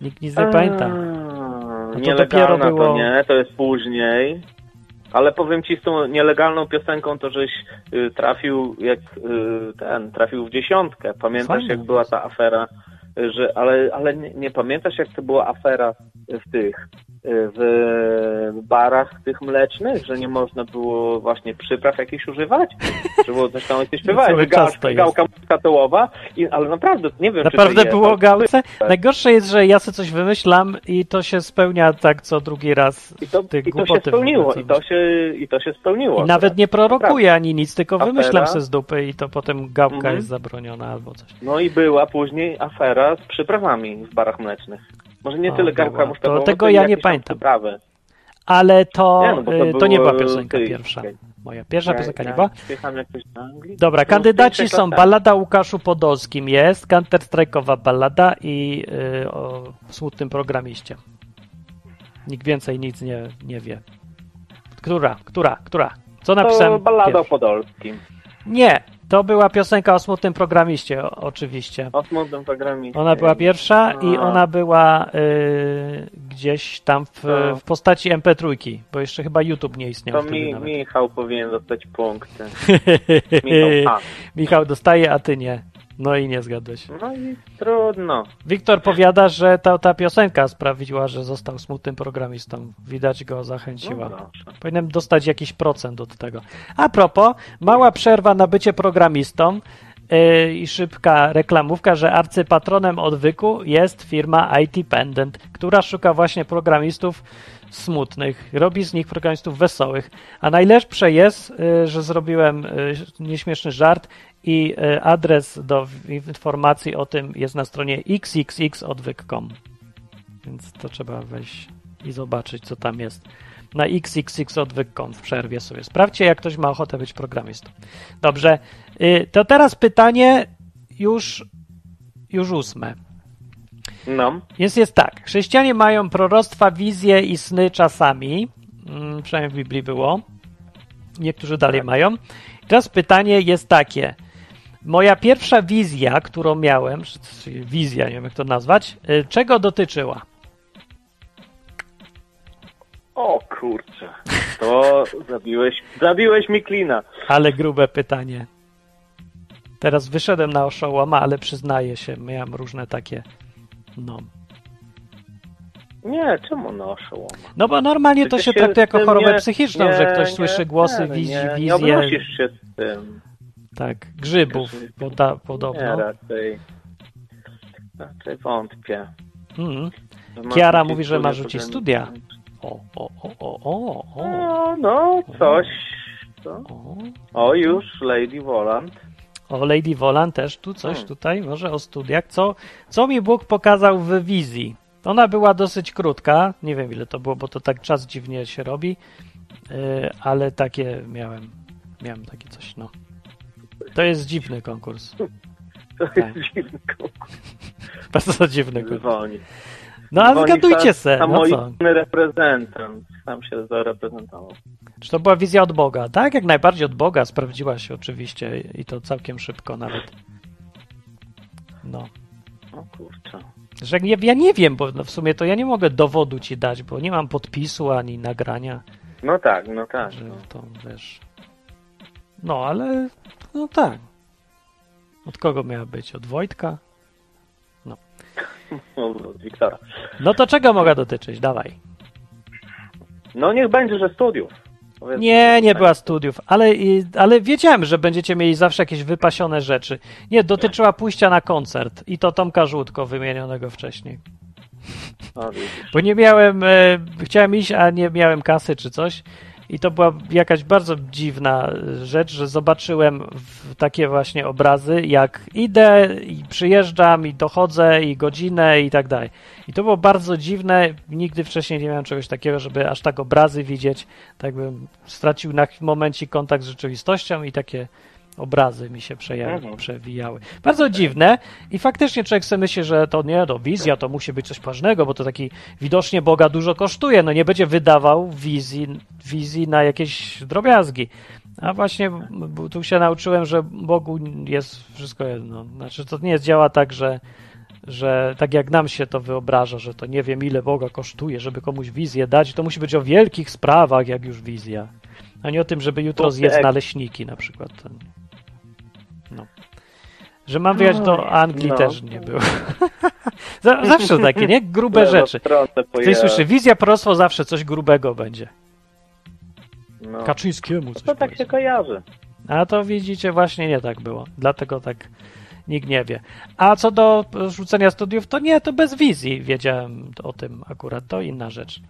Nikt nic nie pamięta. A, to Nielegalna dopiero było- to nie, to jest później. Ale powiem ci z tą nielegalną piosenką, to żeś y, trafił jak y, ten, trafił w dziesiątkę. Pamiętasz Fajnie. jak była ta afera, że, ale, ale nie, nie pamiętasz jak to była afera w tych, w barach tych mlecznych, że nie można było właśnie przypraw jakichś używać? Że było coś tam jakieś śpiewać, czas gałka, to jest. gałka skatołowa, i, ale naprawdę nie wiem, Naprawdę czy było gałce? Najgorsze jest, że ja sobie coś wymyślam i to się spełnia tak co drugi raz. I to, i to się spełniło, i to się, i to się spełniło. I nawet nie prorokuję ani nic, tylko Afera. wymyślam se z dupy i to potem gałka Mhm. jest zabroniona albo coś. No i była później afera z przyprawami w barach mlecznych. Może nie O, tyle była. gałka To musztardowa, tego ja nie tam pamiętam. Przyprawy. Ale to, Nie, no to y, to nie była piosenka ty, pierwsza. czekaj. Moja pierwsza piosenka nie była. Anglii. Dobra, kandydaci są o Łukaszu Podolskim jest, Counter-Strike'owa ballada i y, o smutnym programiście. Nikt więcej nic nie, nie wie. Która, która, która? Co To napisałem? ballada o pierwszy? Podolskim. Nie, to była piosenka o smutnym programiście, o, oczywiście. O smutnym programie. Ona była pierwsza i A. ona była y, gdzieś tam w, w postaci MP3, bo jeszcze chyba YouTube nie istniał To mi. Michał powinien dostać punkty. Michał A. Michał dostaje, a ty nie. No i nie zgadłeś. No i trudno. Wiktor powiada, że ta, ta piosenka sprawiła, że został smutnym programistą. Widać go No zachęciła. proszę. Powinienem dostać jakiś procent od tego. A propos, mała przerwa na bycie programistą yy, i szybka reklamówka, że arcypatronem odwyku jest firma IT Pendant, która szuka właśnie programistów smutnych, robi z nich programistów wesołych. A najlepsze jest, yy, że zrobiłem yy, nieśmieszny żart i yy, adres do informacji o tym jest na stronie xxxodwyk.com. Więc to trzeba wejść i zobaczyć, co tam jest na xxxodwyk.com w przerwie sobie. Sprawdźcie, jak ktoś ma ochotę być programistą. Dobrze, y, to teraz pytanie już, już ósme. No. Jest, jest tak. Chrześcijanie mają proroctwa, wizje i sny czasami. Mm, przynajmniej w Biblii było. Niektórzy dalej mają. I teraz pytanie jest takie. Moja pierwsza wizja, którą miałem, wizja, nie wiem jak to nazwać, y, czego dotyczyła? O kurczę. To zabiłeś, zabiłeś mi klina. Ale grube pytanie. Teraz wyszedłem na oszołoma, ale przyznaję się, miałem różne takie. No. Nie, czemu na oszołoma? No bo normalnie to Przecież się się traktuje jako chorobę nie- psychiczną, nie, że ktoś nie, słyszy głosy, nie, wizji, nie, Nie wizje, obnosisz się z tym. tak, grzybów poda, Nie, podobno. raczej. Raczej wątpię. Mm. Kiara mówi, że ma studia rzucić studia. O, o, o, o, o, o, No, no, coś. Co? o. O, już, Lady Volant. O, Lady Wolan też tu coś Hmm. tutaj, może o studiach. Co, co mi Bóg pokazał w wizji? Ona była dosyć krótka, nie wiem ile to było, bo to tak czas dziwnie się robi, yy, ale takie miałem, miałem takie coś, no. To jest dziwny konkurs, To Tak. jest dziwny bardzo dziwny konkurs. No a Dzwoni zgadujcie sam- se, no? Samoistny reprezentant. Sam się zareprezentował. Czy to była wizja od Boga? Tak, jak najbardziej od Boga, sprawdziła się oczywiście i to całkiem szybko nawet. No. O kurczę. Że jak nie, ja nie wiem, bo no w sumie to ja nie mogę dowodu ci dać, bo nie mam podpisu ani nagrania, No tak, no tak. że No. to wiesz. No, ale no tak. Od kogo miała być? Od Wojtka? Od Wiktora. No to czego mogę dotyczyć? Dawaj. No niech będzie, że studiów. Powiedzmy, Nie, nie tak. była studiów, ale, ale wiedziałem, że będziecie mieli zawsze jakieś wypasione rzeczy. Nie, dotyczyła pójścia na koncert i to Tomka Żółtko wymienionego wcześniej. No, widzisz. Bo nie miałem, e, chciałem iść, a nie miałem kasy czy coś. I to była jakaś bardzo dziwna e, rzecz, że zobaczyłem takie właśnie obrazy, jak idę i przyjeżdżam i dochodzę i godzinę i tak dalej. I to było bardzo dziwne. Nigdy wcześniej nie miałem czegoś takiego, żeby aż tak obrazy widzieć. Tak bym stracił na momencik kontakt z rzeczywistością i takie obrazy mi się przeja- Mhm. przewijały. Bardzo dziwne i faktycznie człowiek sobie myśli, że to nie, to wizja, to musi być coś ważnego, bo to taki widocznie Boga dużo kosztuje, no nie będzie wydawał wizji, wizji na jakieś drobiazgi. A właśnie tu się nauczyłem, że Bogu jest wszystko jedno. Znaczy to nie działa tak, że że tak jak nam się to wyobraża, że to nie wiem ile Boga kosztuje, żeby komuś wizję dać, to musi być o wielkich sprawach, jak już wizja. A nie o tym, żeby jutro jak- naleśniki na przykład. No. Że mam wyjechać do Anglii no. też nie było. Za- zawsze takie, nie? Grube Lewo rzeczy. pojechał. słyszy, wizja proroctwo zawsze coś grubego będzie. No. Kaczyńskiemu coś To tak się kojarzy. A to widzicie, właśnie nie tak było. Dlatego tak nikt nie wie. A co do rzucenia studiów, to nie, to bez wizji wiedziałem o tym akurat. To inna rzecz.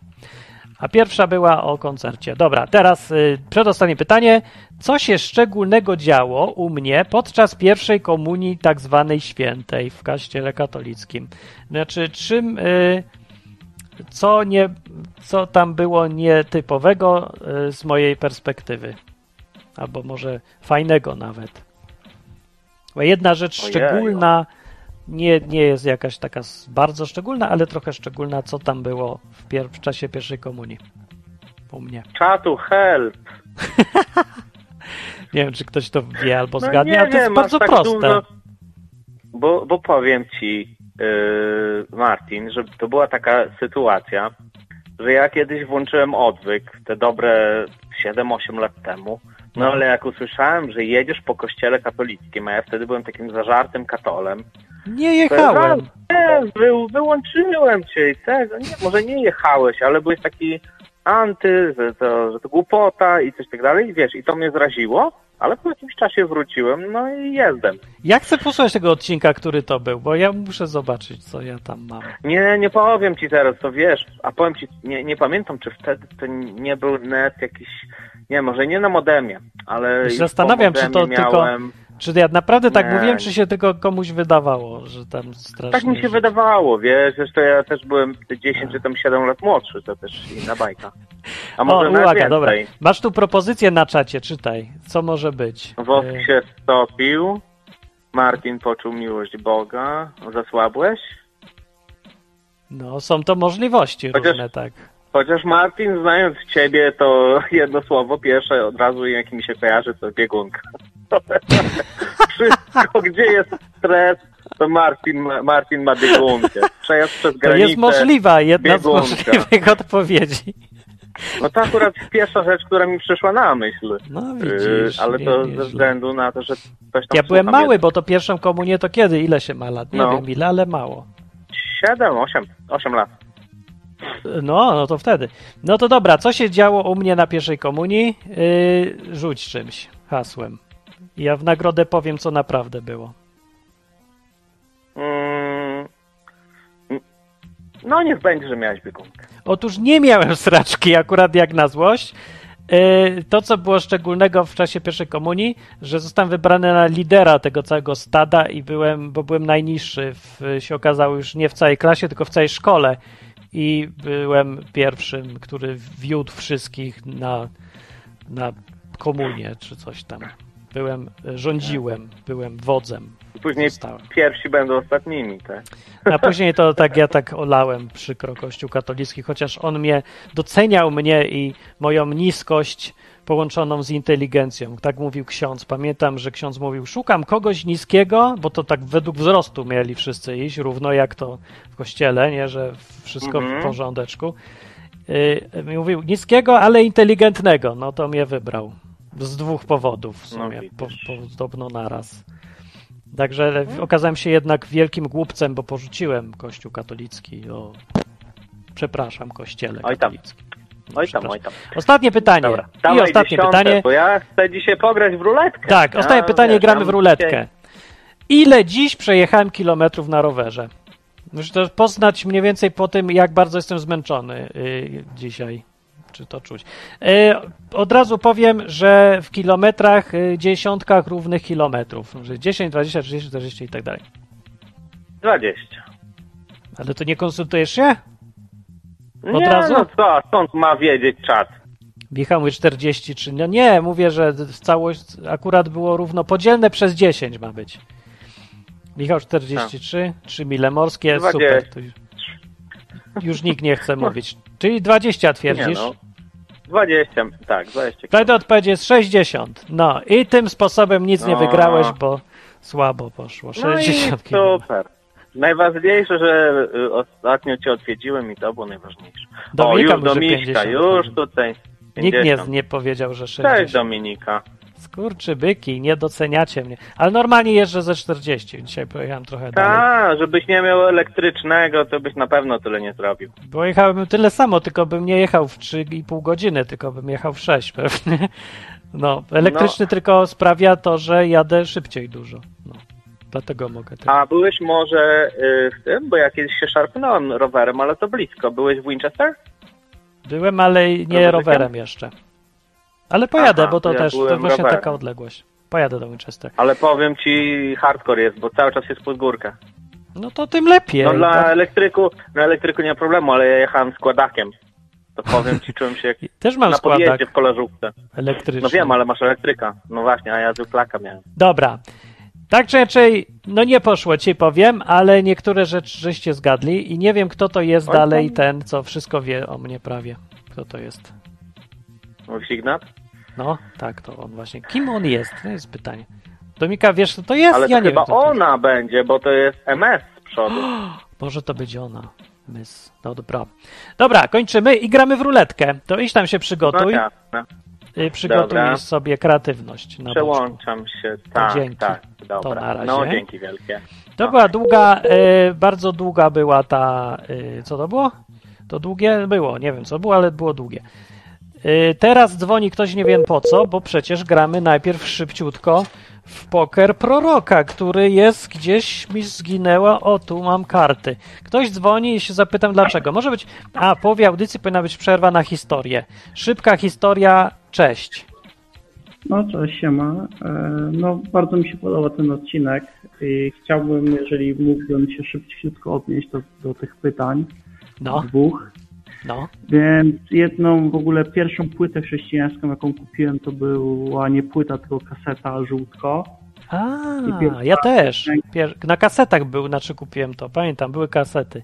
A pierwsza była o koncercie. Dobra, teraz y, przedostatnie pytanie. Co się szczególnego działo u mnie podczas pierwszej komunii tak zwanej świętej w kościele katolickim? Znaczy, czym, y, co, nie, co tam było nietypowego y, z mojej perspektywy? Albo może fajnego nawet. Bo jedna rzecz Ojeju. szczególna, nie, nie jest jakaś taka bardzo szczególna, ale trochę szczególna, co tam było w, pier- w czasie pierwszej komunii. U mnie. Czatu, help. Nie wiem, czy ktoś to wie albo No zgadnie, nie ale to jest bardzo tak proste. Dużo, bo, bo powiem ci, yy, Martin, że to była taka sytuacja, że ja kiedyś włączyłem odwyk, te dobre 7-8 lat temu, no ale jak usłyszałem, że jedziesz po kościele katolickim, a ja wtedy byłem takim zażartym katolem, Nie jechałem. Nie, wy, wyłączyłem cię i tego. Nie, może nie jechałeś, ale byłeś taki anty, że to, że to głupota i coś tak dalej. I wiesz, i to mnie zraziło, ale po jakimś czasie wróciłem, no i jestem. Ja chcę posłuchać tego odcinka, który to był, bo ja muszę zobaczyć, co ja tam mam. Nie, nie powiem ci teraz, to wiesz, a powiem ci, nie, nie pamiętam, czy wtedy to nie był net jakiś, nie, może nie na modemie, ale Ja się zastanawiam, czy to modemie tylko miałem... Czy ja naprawdę tak Nie. mówiłem, czy się tylko komuś wydawało, że tam strasznie... Tak mi się wydawało, wiesz, zresztą ja też byłem te 10 czy tam 7 lat młodszy, to też inna bajka. A może O, uwaga, dobra. Masz tu propozycję na czacie, czytaj. Co może być? Wosk E, się stopił, Martin poczuł miłość Boga, zasłabłeś? No, są to możliwości Chociaż- różne, tak. Chociaż Martin, znając ciebie, to jedno słowo pierwsze od razu jak mi się kojarzy, to biegunka. Wszystko, gdzie jest stres, to Martin, ma- Martin ma biegunkę. Przejazd przez To granicę. jest możliwa, jedna z biegunka. możliwych odpowiedzi. No to akurat pierwsza rzecz, która mi przyszła na myśl. No Yy, widzisz, ale nie- to ze względu na to, że coś tam Ja byłem mały, bo to pierwszą komunię to kiedy? Ile się ma lat? Nie No. wiem ile, ale mało. 7, 8, 8 lat. No, no to wtedy. No to dobra, co się działo u mnie na pierwszej komunii? Yy, rzuć czymś, hasłem. Ja w nagrodę powiem, co naprawdę było. Mm, no niech będzie, że miałeś biegunkę. Otóż nie miałem sraczki, akurat jak na złość. Yy, To, co było szczególnego w czasie pierwszej komunii, że zostałem wybrany na lidera tego całego stada i byłem, bo byłem najniższy, w, się okazało już nie w całej klasie, tylko w całej szkole. I byłem pierwszym, który wiódł wszystkich na, na komunię czy coś tam. Byłem, rządziłem, byłem wodzem. Później Zostałem. pierwsi będą ostatnimi, tak? A później to tak ja tak olałem przykro Kościół katolicki, chociaż on mnie doceniał mnie i moją niskość połączoną z inteligencją. Tak mówił ksiądz. Pamiętam, że ksiądz mówił, szukam kogoś niskiego, bo to tak według wzrostu mieli wszyscy iść, równo jak to w kościele, nie, że wszystko Mhm. w porządeczku. Yy, mówił niskiego, ale inteligentnego. No to mnie wybrał. Z dwóch powodów w No sumie, po, widzisz. podobno naraz. Także okazałem się jednak wielkim głupcem, bo porzuciłem Kościół katolicki. O, przepraszam, Kościele katolicki. Oj tam, Przepraszam. oj tam. Ostatnie pytanie. Dobra, I ostatnie dziesiąte, pytanie. bo ja chcę dzisiaj pograć w ruletkę. Tak, Ja, ostatnie pytanie, wiesz, gramy ja w ruletkę. Ile dziś przejechałem kilometrów na rowerze? Muszę też poznać mniej więcej po tym, jak bardzo jestem zmęczony y, dzisiaj. Czy to czuć? Y, od razu powiem, że w kilometrach, y, dziesiątkach równych kilometrów. Że 10, 20, 30, 40 i tak dalej. 20. Ale to nie konsultujesz się? Od nie, razu? no co, stąd ma wiedzieć czat. Michał mówi 43. No nie, mówię, że w całość akurat było równo podzielne przez 10 ma być. Michał 43, 3 mile morskie, 20. super. Już, nikt nie chce mówić. Czyli 20 Nie twierdzisz? no. 20, tak, 20. Prawda odpowiedź jest 60. No i tym sposobem nic nie No. wygrałeś, bo słabo poszło. No i 60 super. Najważniejsze, że y, ostatnio cię odwiedziłem i to było najważniejsze. Dominika o, już Dominika, 50 już tutaj. Nikt nie, 50. nie powiedział, że 60. Cześć Dominika. Skurczy byki, nie doceniacie mnie. Ale normalnie jeżdżę ze 40. Dzisiaj pojechałem trochę dalej. Tak, żebyś nie miał elektrycznego, to byś na pewno tyle nie zrobił. Bo jechałbym tyle samo, tylko bym nie jechał w 3,5 godziny, tylko bym jechał w 6 pewnie. No, elektryczny tylko sprawia to, że jadę szybciej dużo. No, dlatego mogę. Tak. A byłeś może y, w tym, bo ja kiedyś się szarpnąłem rowerem, ale to blisko. Byłeś w Winchester? Byłem, ale nie Rowerem? rowerem jeszcze. Ale pojadę, Aha, bo to ja też to właśnie rowerem. taka odległość. Pojadę do Winchester. Ale powiem ci, hardcore jest, bo cały czas jest pod górkę. No to tym lepiej. No dla Tak. elektryku, na elektryku nie ma problemu, ale ja jechałem składakiem. To powiem ci, czułem się jak Też mam na składak podjeździe w koleżówce. elektryczny. No wiem, ale masz elektryka. No właśnie, a ja zwykłaka miałem. Dobra. Tak czy inaczej, no nie poszło ci powiem, ale niektóre rzeczy żeście zgadli i nie wiem kto to jest Oj, dalej tam- ten, co wszystko wie o mnie prawie. Kto to jest? Mówisz Ignat? No, tak, to on właśnie. Kim on jest? To jest pytanie. Domika, wiesz co to jest? Ale to ja nie chyba wiem. to ona będzie, bo to jest MS z przodu. Może to będzie ona. Mys. No dobra. Dobra, kończymy i gramy w ruletkę. To idź tam się No przygotuj. jasne. Y, przygotuj Dobra. sobie kreatywność. Na boczku. Przełączam się. Tak, dzięki. tak. To Dobra. na razie. No, dzięki wielkie. To była długa, y, bardzo długa była ta. Y, co to było? To długie było, nie wiem co było, ale było długie. Y, teraz dzwoni ktoś nie wiem po co, bo przecież gramy najpierw szybciutko w poker proroka, który jest gdzieś mi zginęła. O, tu mam karty. Ktoś dzwoni i się zapytam dlaczego. Może być. A, połowie audycji powinna być przerwa na historię. Szybka historia, cześć. No cześć, siema. E, No bardzo mi się podoba ten odcinek i chciałbym, jeżeli mógłbym się szybciutko odnieść do, do tych pytań, No, dwóch. no. Więc jedną w ogóle pierwszą płytę chrześcijańską, jaką kupiłem, to była nie płyta, tylko kaseta żółtko. A, ja też. Pier- na kasetach był, znaczy kupiłem to. Pamiętam, były kasety.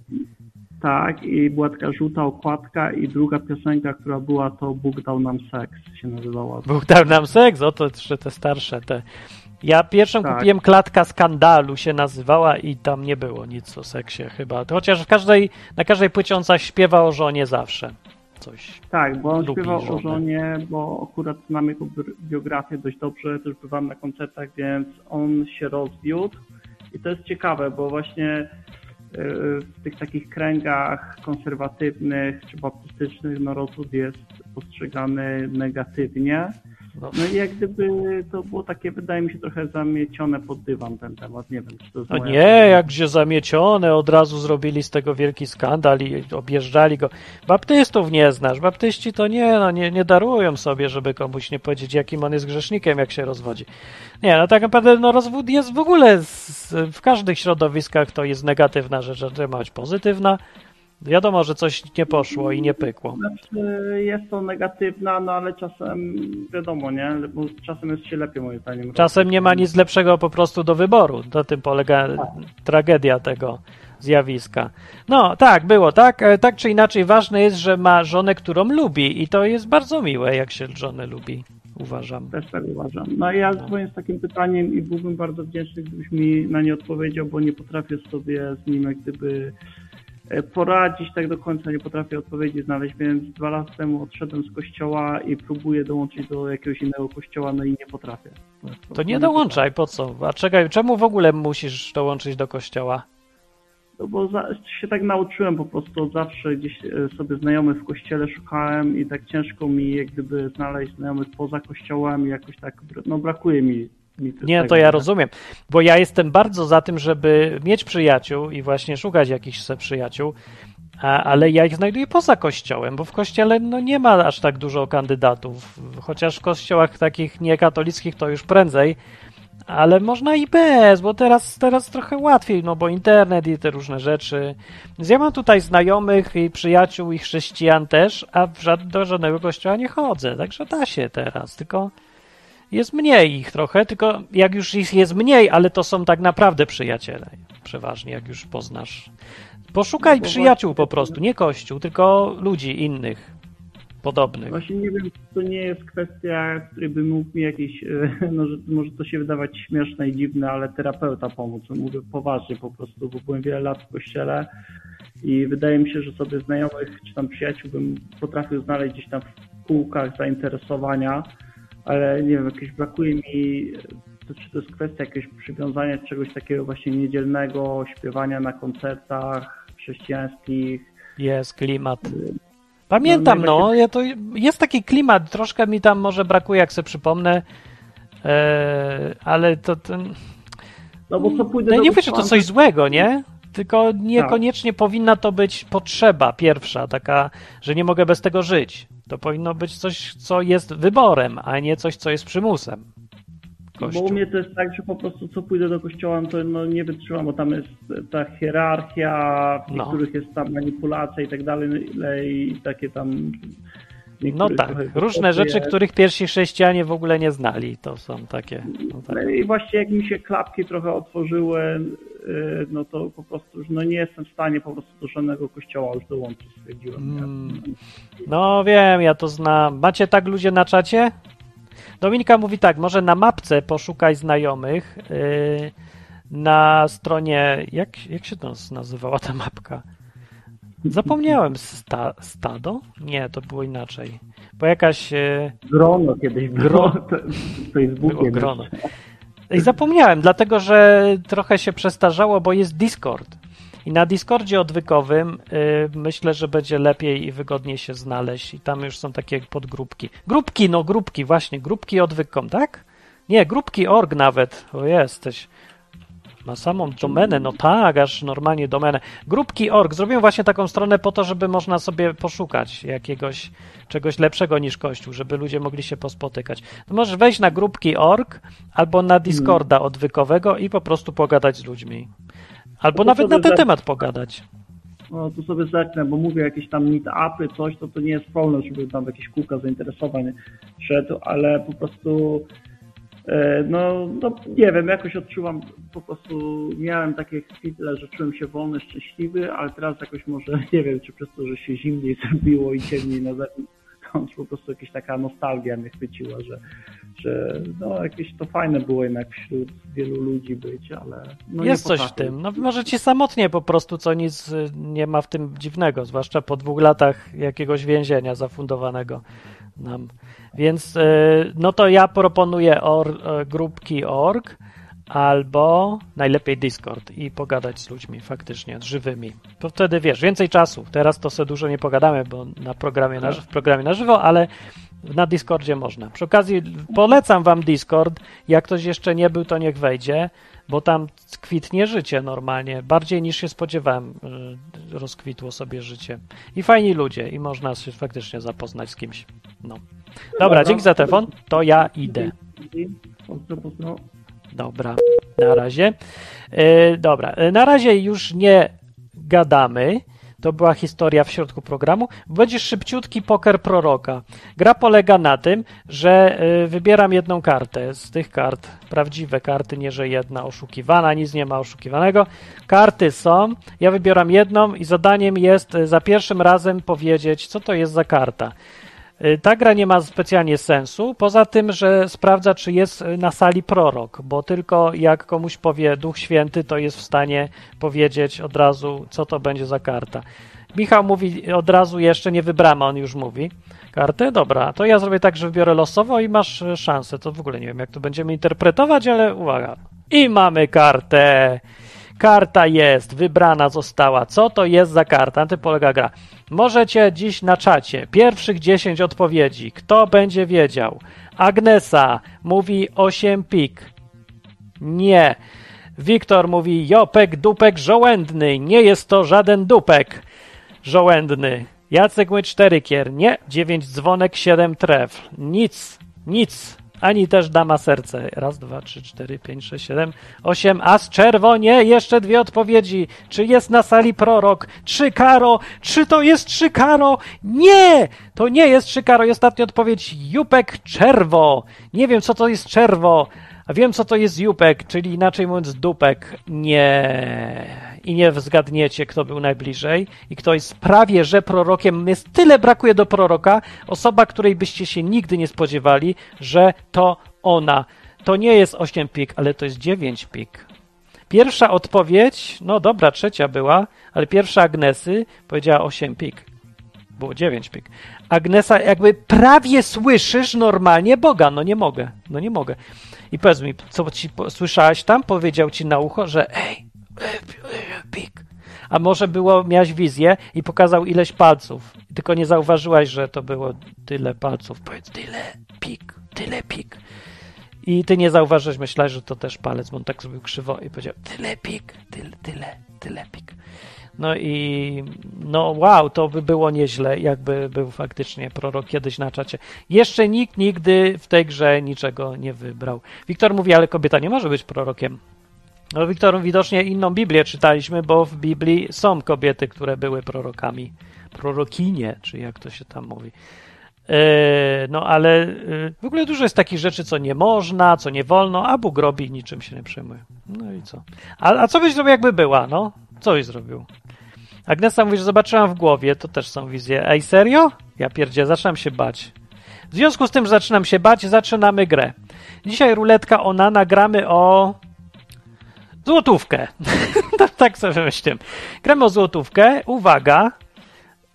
Tak, i była taka żółta okładka i druga piosenka, która była, to Bóg dał nam seks, się nazywała. Bóg dał nam seks, o to jeszcze te starsze. Te. Ja pierwszą Tak. kupiłem klatka skandalu się nazywała i tam nie było nic o seksie chyba. Chociaż w każdej, na każdej płycie on coś śpiewa o żonie zawsze. Coś. Tak, bo on śpiewał żonę. o żonie, bo akurat znam jego bi- biografię dość dobrze, też bywam na koncertach, więc on się rozwiódł i to jest ciekawe, bo właśnie w tych takich kręgach konserwatywnych czy baptystycznych no rozwód jest postrzegany negatywnie. No, No i jak gdyby to było takie, wydaje mi się, trochę zamiecione pod dywan ten temat. Nie wiem, czy to jest no nie, jakże zamiecione, od razu zrobili z tego wielki skandal i objeżdżali go. Baptystów nie znasz, baptyści to nie, no nie, nie darują sobie, żeby komuś nie powiedzieć, jakim on jest grzesznikiem, jak się rozwodzi. Nie, no tak naprawdę no, rozwód jest w ogóle z, w każdych środowiskach to jest negatywna rzecz, a ma być pozytywna. Wiadomo, że coś nie poszło i nie pykło. Znaczy, jest to negatywna, no ale czasem wiadomo, nie? Bo czasem jest się lepiej moim zdaniem. Czasem nie ma nic lepszego po prostu do wyboru. Na tym polega tragedia tego zjawiska. No, tak, było tak. E, Tak czy inaczej, ważne jest, że ma żonę, którą lubi i to jest bardzo miłe, jak się żonę lubi, uważam. Też tak uważam. No i ja dzwonię z takim pytaniem i byłbym bardzo wdzięczny, gdybyś mi na nie odpowiedział, bo nie potrafię sobie z nim jak gdyby poradzić tak do końca, nie potrafię odpowiedzi znaleźć, więc dwa lata temu odszedłem z kościoła i próbuję dołączyć do jakiegoś innego kościoła, no i nie potrafię. To nie dołączaj, po co? A czekaj, czemu w ogóle musisz dołączyć do kościoła? No bo za, się tak nauczyłem po prostu, od zawsze gdzieś e, sobie znajomych w kościele szukałem i tak ciężko mi jak gdyby znaleźć znajomych poza kościołem i jakoś tak, no brakuje mi. Nie, tego, to ja rozumiem, bo ja jestem bardzo za tym, żeby mieć przyjaciół i właśnie szukać jakichś przyjaciół, a, ale ja ich znajduję poza kościołem, bo w kościele no, nie ma aż tak dużo kandydatów, chociaż w kościołach takich niekatolickich to już prędzej, ale można i bez, bo teraz, teraz trochę łatwiej, no bo internet i te różne rzeczy. Więc ja mam tutaj znajomych i przyjaciół i chrześcijan też, a do żadnego kościoła nie chodzę, także da się teraz, tylko jest mniej ich trochę, tylko jak już ich jest mniej, ale to są tak naprawdę przyjaciele, przeważnie, jak już poznasz. Poszukaj No przyjaciół po prostu, nie kościół, tylko ludzi innych, podobnych. Właśnie nie wiem, czy to nie jest kwestia, w której by mógł mi jakiś, e, no, że może to się wydawać śmieszne i dziwne, ale terapeuta pomóc. Mówię poważnie po prostu, bo byłem wiele lat w kościele i wydaje mi się, że sobie znajomych czy tam przyjaciół bym potrafił znaleźć gdzieś tam w kółkach zainteresowania, ale nie wiem, jakieś brakuje mi, to, czy to jest kwestia jakiegoś przywiązania czegoś takiego właśnie niedzielnego, śpiewania na koncertach chrześcijańskich, Jest klimat. Pamiętam, No, no, ja to, jest taki klimat, troszkę mi tam może brakuje, jak sobie przypomnę, e, ale to, to no bo co pójdę no do nie mówię, że to coś złego, nie? Tylko niekoniecznie powinna to być potrzeba pierwsza, taka, że nie mogę bez tego żyć. To powinno być coś, co jest wyborem, a nie coś, co jest przymusem. Bo Kościół. u mnie to jest tak, że po prostu co pójdę do kościoła, no to no, nie wytrzymam, bo tam jest ta hierarchia, w No. niektórych jest tam manipulacja i tak dalej, no i takie tam... No tak, różne rzeczy, których pierwsi chrześcijanie w ogóle nie znali, to są takie. No tak. No i właśnie jak mi się klapki trochę otworzyły, yy, no to po prostu już no nie jestem w stanie po prostu do żadnego kościoła już dołączyć, stwierdziłem. Mm. No wiem, ja to znam. Macie tak ludzie na czacie? Dominika mówi tak, może na mapce poszukaj znajomych yy, na stronie, jak, jak się to nazywała ta mapka? Zapomniałem, sta, stado? Nie, to było inaczej. Bo jakaś yy, Grono kiedyś było, było grono. I zapomniałem, dlatego że trochę się przestarzało, bo jest Discord. I na Discordzie odwykowym y, myślę, że będzie lepiej i wygodniej się znaleźć. I tam już są takie podgrupki. Grupki, no grupki, właśnie, grupki odwykom, tak? Nie, grupki org nawet. O, jesteś. Na samą domenę, no tak, aż normalnie domenę. Grupki org. Zrobiłem właśnie taką stronę po to, żeby można sobie poszukać jakiegoś czegoś lepszego niż Kościół, żeby ludzie mogli się pospotykać. To możesz wejść na grupki org albo na Discorda odwykowego i po prostu pogadać z ludźmi. Albo No to nawet na sobie ten temat pogadać. No to sobie zerknę, bo mówię jakieś tam meet-upy, coś, to to nie jest problem, żeby tam jakieś kółka zainteresowań szedł, ale po prostu no, no nie wiem, jakoś odczuwam, po prostu miałem takie chwile, że czułem się wolny, szczęśliwy, ale teraz jakoś może, nie wiem, czy przez to, że się zimniej zrobiło i ciemniej na zewnątrz, po prostu jakaś taka nostalgia mnie chwyciła, że, że no jakieś to fajne było jednak wśród wielu ludzi być, ale no Jest coś w tym. No może ci samotnie po prostu, co nic y, nie ma w tym dziwnego, zwłaszcza po dwóch latach jakiegoś więzienia zafundowanego nam. Więc y, no to ja proponuję or, y, grupki org albo najlepiej Discord i pogadać z ludźmi faktycznie, żywymi. To wtedy wiesz, więcej czasu. Teraz to sobie dużo nie pogadamy, bo na programie na, w programie na żywo, ale na Discordzie można. Przy okazji polecam wam Discord. Jak ktoś jeszcze nie był, to niech wejdzie, bo tam kwitnie życie normalnie. Bardziej niż się spodziewałem, y, rozkwitło sobie życie. I fajni ludzie, i można się faktycznie zapoznać z kimś. No. Dobra, dzięki za telefon. To ja idę. Dobra, na razie. E, dobra, e, na razie już nie gadamy. To była historia w środku programu. Będzie szybciutki poker proroka. Gra polega na tym, że e, wybieram jedną kartę z tych kart. Prawdziwe karty, nie że jedna oszukiwana, nic nie ma oszukiwanego. Karty są. Ja wybieram jedną i zadaniem jest e, za pierwszym razem powiedzieć, co to jest za karta. Y, Ta gra nie ma specjalnie sensu, poza tym, że sprawdza, czy jest y, na sali prorok, bo tylko jak komuś powie Duch Święty, to jest w stanie powiedzieć od razu, co to będzie za karta. Michał mówi od razu, jeszcze nie wybramy, on już mówi. Kartę? Dobra, to ja zrobię tak, że wybiorę losowo i masz y, szansę. To w ogóle nie wiem, jak to będziemy interpretować, ale uwaga. I mamy kartę. Karta jest, wybrana została. Co to jest za karta? Na tym polega gra. Możecie dziś na czacie pierwszych 10 odpowiedzi. Kto będzie wiedział? Agnesa mówi 8 pik. Nie. Wiktor mówi Jopek, dupek, żołędny. Nie jest to żaden dupek żołędny. Jacek mówi 4 kier. Nie. 9 dzwonek, 7 tref. Nic. Nic. Ani też dama serce. Raz, dwa, trzy, cztery, pięć, sześć, siedem, osiem. As czerwonie. Jeszcze dwie odpowiedzi. Czy jest na sali prorok? Trzy karo. Czy to jest trzy karo? Nie! To nie jest trzy karo. I ostatnia odpowiedź. Jupek czerwo. Nie wiem, co to jest czerwo. A wiem, co to jest jupek, czyli inaczej mówiąc dupek. Nie. I nie zgadniecie, kto był najbliżej i kto jest prawie, że prorokiem. Jest tyle brakuje do proroka. Osoba, której byście się nigdy nie spodziewali, że to ona. To nie jest 8 pik, ale to jest 9 pik. Pierwsza odpowiedź, no dobra, trzecia była, ale pierwsza Agnesy powiedziała 8 pik. Było 9 pik. Agnesa, jakby prawie słyszysz normalnie Boga. No nie mogę, no nie mogę. I powiedz mi, co ci słyszałaś tam? Powiedział ci na ucho, że ej, A może było, miałaś wizję i pokazał ileś palców. Tylko nie zauważyłaś, że to było tyle palców. Powiedz tyle pik, tyle pik. I ty nie zauważyłeś, myślałeś, że to też palec, bo on tak zrobił krzywo i powiedział tyle pik, tyle, tyle, tyle pik. No i no wow, to by było nieźle, jakby był faktycznie prorok kiedyś na czacie. Jeszcze nikt nigdy w tej grze niczego nie wybrał. Wiktor mówi, ale kobieta nie może być prorokiem. No Wiktor, widocznie inną Biblię czytaliśmy, bo w Biblii są kobiety, które były prorokami. Prorokinie, czy jak to się tam mówi. E, No ale e, w ogóle dużo jest takich rzeczy, co nie można, co nie wolno, a Bóg robi, niczym się nie przejmuje. No i co? A, a co byś zrobił, jakby była, no? Co byś zrobił? Agnesa mówi, że zobaczyłam w głowie, to też są wizje. Ej, serio? Ja pierdzie, zaczynam się bać. W związku z tym, że zaczynam się bać, zaczynamy grę. Dzisiaj ruletka ona, nagramy o złotówkę. tak, tak sobie myślę. Gramy o złotówkę. Uwaga,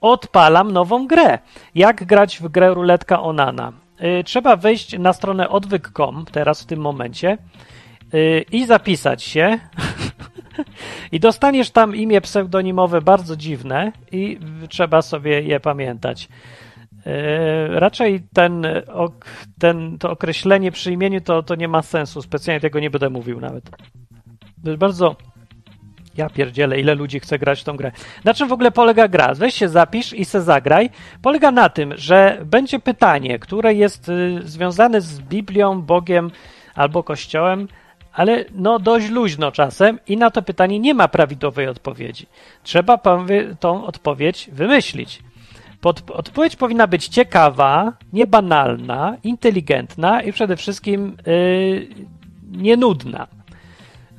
odpalam nową grę. Jak grać w grę ruletka Onana? Yy, trzeba wejść na stronę odwyk.com teraz w tym momencie yy, i zapisać się. I dostaniesz tam imię pseudonimowe bardzo dziwne i trzeba sobie je pamiętać. Yy, raczej ten, ok, ten, to określenie przy imieniu to, to nie ma sensu. Specjalnie tego nie będę mówił nawet. Jest bardzo. Ja pierdzielę, ile ludzi chce grać w tą grę. Na czym w ogóle polega gra? Weź się zapisz i se zagraj. Polega na tym, że będzie pytanie, które jest y, związane z Biblią, Bogiem albo Kościołem, ale no dość luźno czasem i na to pytanie nie ma prawidłowej odpowiedzi. Trzeba tą odpowiedź wymyślić. Pod, odpowiedź powinna być ciekawa, niebanalna, inteligentna i przede wszystkim yy, nienudna.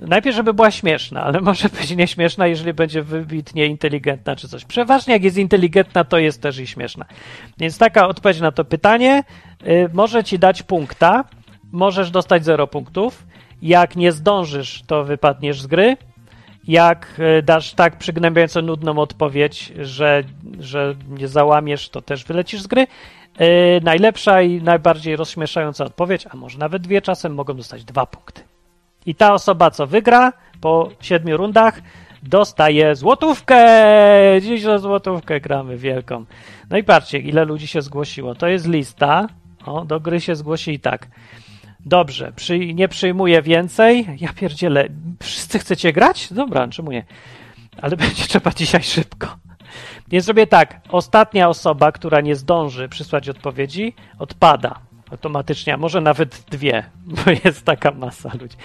Najpierw, żeby była śmieszna, ale może być nieśmieszna, jeżeli będzie wybitnie inteligentna czy coś. Przeważnie jak jest inteligentna, to jest też i śmieszna. Więc taka odpowiedź na to pytanie y, może ci dać punkta, możesz dostać 0 punktów. Jak nie zdążysz, to wypadniesz z gry. Jak y, dasz tak przygnębiająco nudną odpowiedź, że, że nie załamiesz, to też wylecisz z gry. Y, najlepsza i najbardziej rozśmieszająca odpowiedź, a może nawet dwie czasem, mogą dostać dwa punkty. I ta osoba, co wygra po siedmiu rundach, dostaje złotówkę. Dziś za złotówkę gramy wielką. No i patrzcie, ile ludzi się zgłosiło. To jest lista. O, do gry się zgłosi i tak. Dobrze, przy, nie przyjmuję więcej. Ja pierdzielę. Wszyscy chcecie grać? Dobra, czemu nie? Ale będzie trzeba dzisiaj szybko. Więc zrobię tak. Ostatnia osoba, która nie zdąży przysłać odpowiedzi, odpada automatycznie, a może nawet dwie, bo jest taka masa ludzi.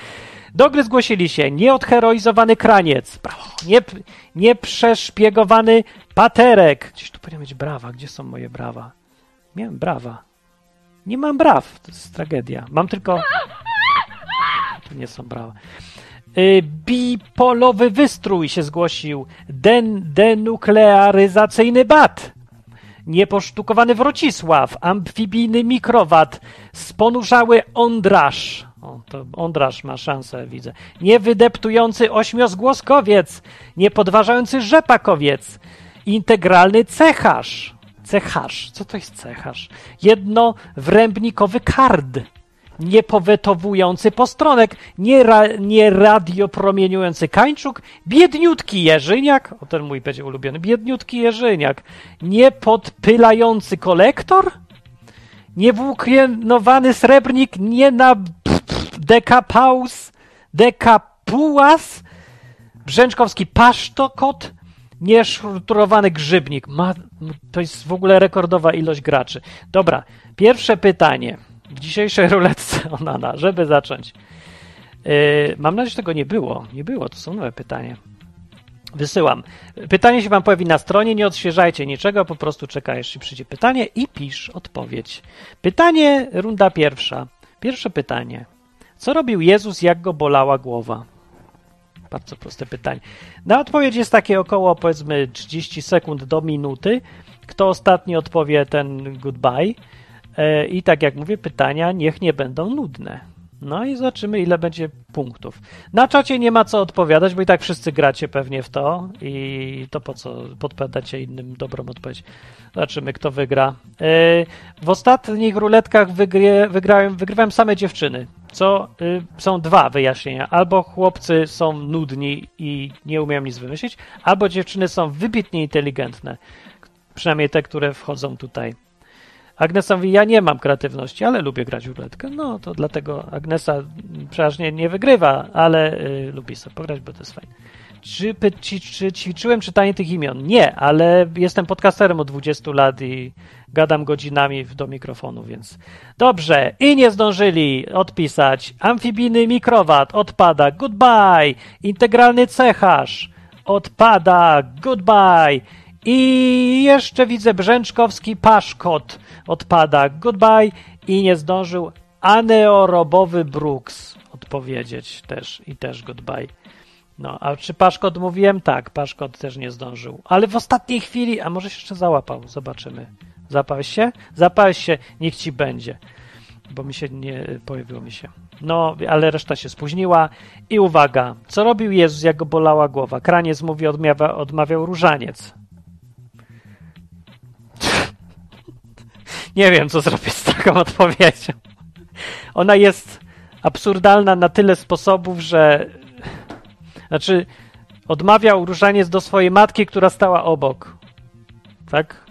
Do gry zgłosili się nieodheroizowany kraniec, brawo, nie, nieprzeszpiegowany paterek. Gdzieś tu powinien być brawa. Gdzie są moje brawa? Miałem brawa. Nie mam braw. To jest tragedia. Mam tylko... To nie są brawa. Y, Bipolowy wystrój się zgłosił. Den, denuklearyzacyjny bat nieposztukowany Wrocisław, amfibijny mikrowat, sponurzały ondraż. O, to ondraż ma szansę, widzę. Niewydeptujący ośmiozgłoskowiec, niepodważający rzepakowiec, integralny cecharz. Cecharz. Co to jest cecharz? Jednowrębnikowy kard. Nie powetowujący postronek, nie, ra, nie radiopromieniujący kańczuk, biedniutki Jerzyniak, o ten mój będzie ulubiony, biedniutki Jerzyniak, nie podpylający kolektor, niewłóknienowany srebrnik, nie na dekapaus, dekapuas, brzęczkowski pasztokot, nieszturowany grzybnik. Ma, to jest w ogóle rekordowa ilość graczy. Dobra, pierwsze pytanie w dzisiejszej ruletce Onana, żeby zacząć. Yy, mam nadzieję, że tego nie było. Nie było, to są nowe pytania. Wysyłam. Pytanie się wam pojawi na stronie, nie odświeżajcie niczego, po prostu czekajesz, jeśli przyjdzie pytanie i pisz odpowiedź. Pytanie, runda pierwsza. Pierwsze pytanie. Co robił Jezus, jak go bolała głowa? Bardzo proste pytanie. Na odpowiedź jest takie około powiedzmy 30 sekund do minuty. Kto ostatni odpowie, ten goodbye. E, I tak jak mówię, pytania niech nie będą nudne. No i zobaczymy, ile będzie punktów. Na czacie nie ma co odpowiadać, bo i tak wszyscy gracie pewnie w to i to po co podpowiadacie innym dobrą odpowiedź. Zobaczymy, kto wygra. E, w ostatnich ruletkach wygry, wygrałem, wygrywałem same dziewczyny, co y, są dwa wyjaśnienia. Albo chłopcy są nudni i nie umieją nic wymyślić, albo dziewczyny są wybitnie inteligentne. Przynajmniej te, które wchodzą tutaj. Agnesa mówi, ja nie mam kreatywności, ale lubię grać w ruletkę. No, to dlatego Agnesa przeważnie nie wygrywa, ale y, lubi sobie pograć, bo to jest fajne. Czy, czy, czy ćwiczyłem czytanie tych imion? Nie, ale jestem podcasterem od 20 lat i gadam godzinami do mikrofonu, więc dobrze. I nie zdążyli odpisać. Amfibijny mikrowat odpada. Goodbye. Integralny cecharz odpada. Goodbye. I jeszcze widzę Brzęczkowski paszkot odpada. Goodbye. I nie zdążył aneorobowy Brooks odpowiedzieć też i też goodbye. No, a czy Paszkot mówiłem? Tak, Paszkot też nie zdążył. Ale w ostatniej chwili, a może się jeszcze załapał, zobaczymy. Zapałeś się? Zapałeś się, niech ci będzie. Bo mi się nie pojawiło mi się. No, ale reszta się spóźniła. I uwaga, co robił Jezus, jak go bolała głowa? Kraniec mówi, odmawia, odmawiał różaniec. Nie wiem, co zrobić z taką odpowiedzią. Ona jest absurdalna na tyle sposobów, że znaczy, odmawiał różaniec do swojej matki, która stała obok. Tak?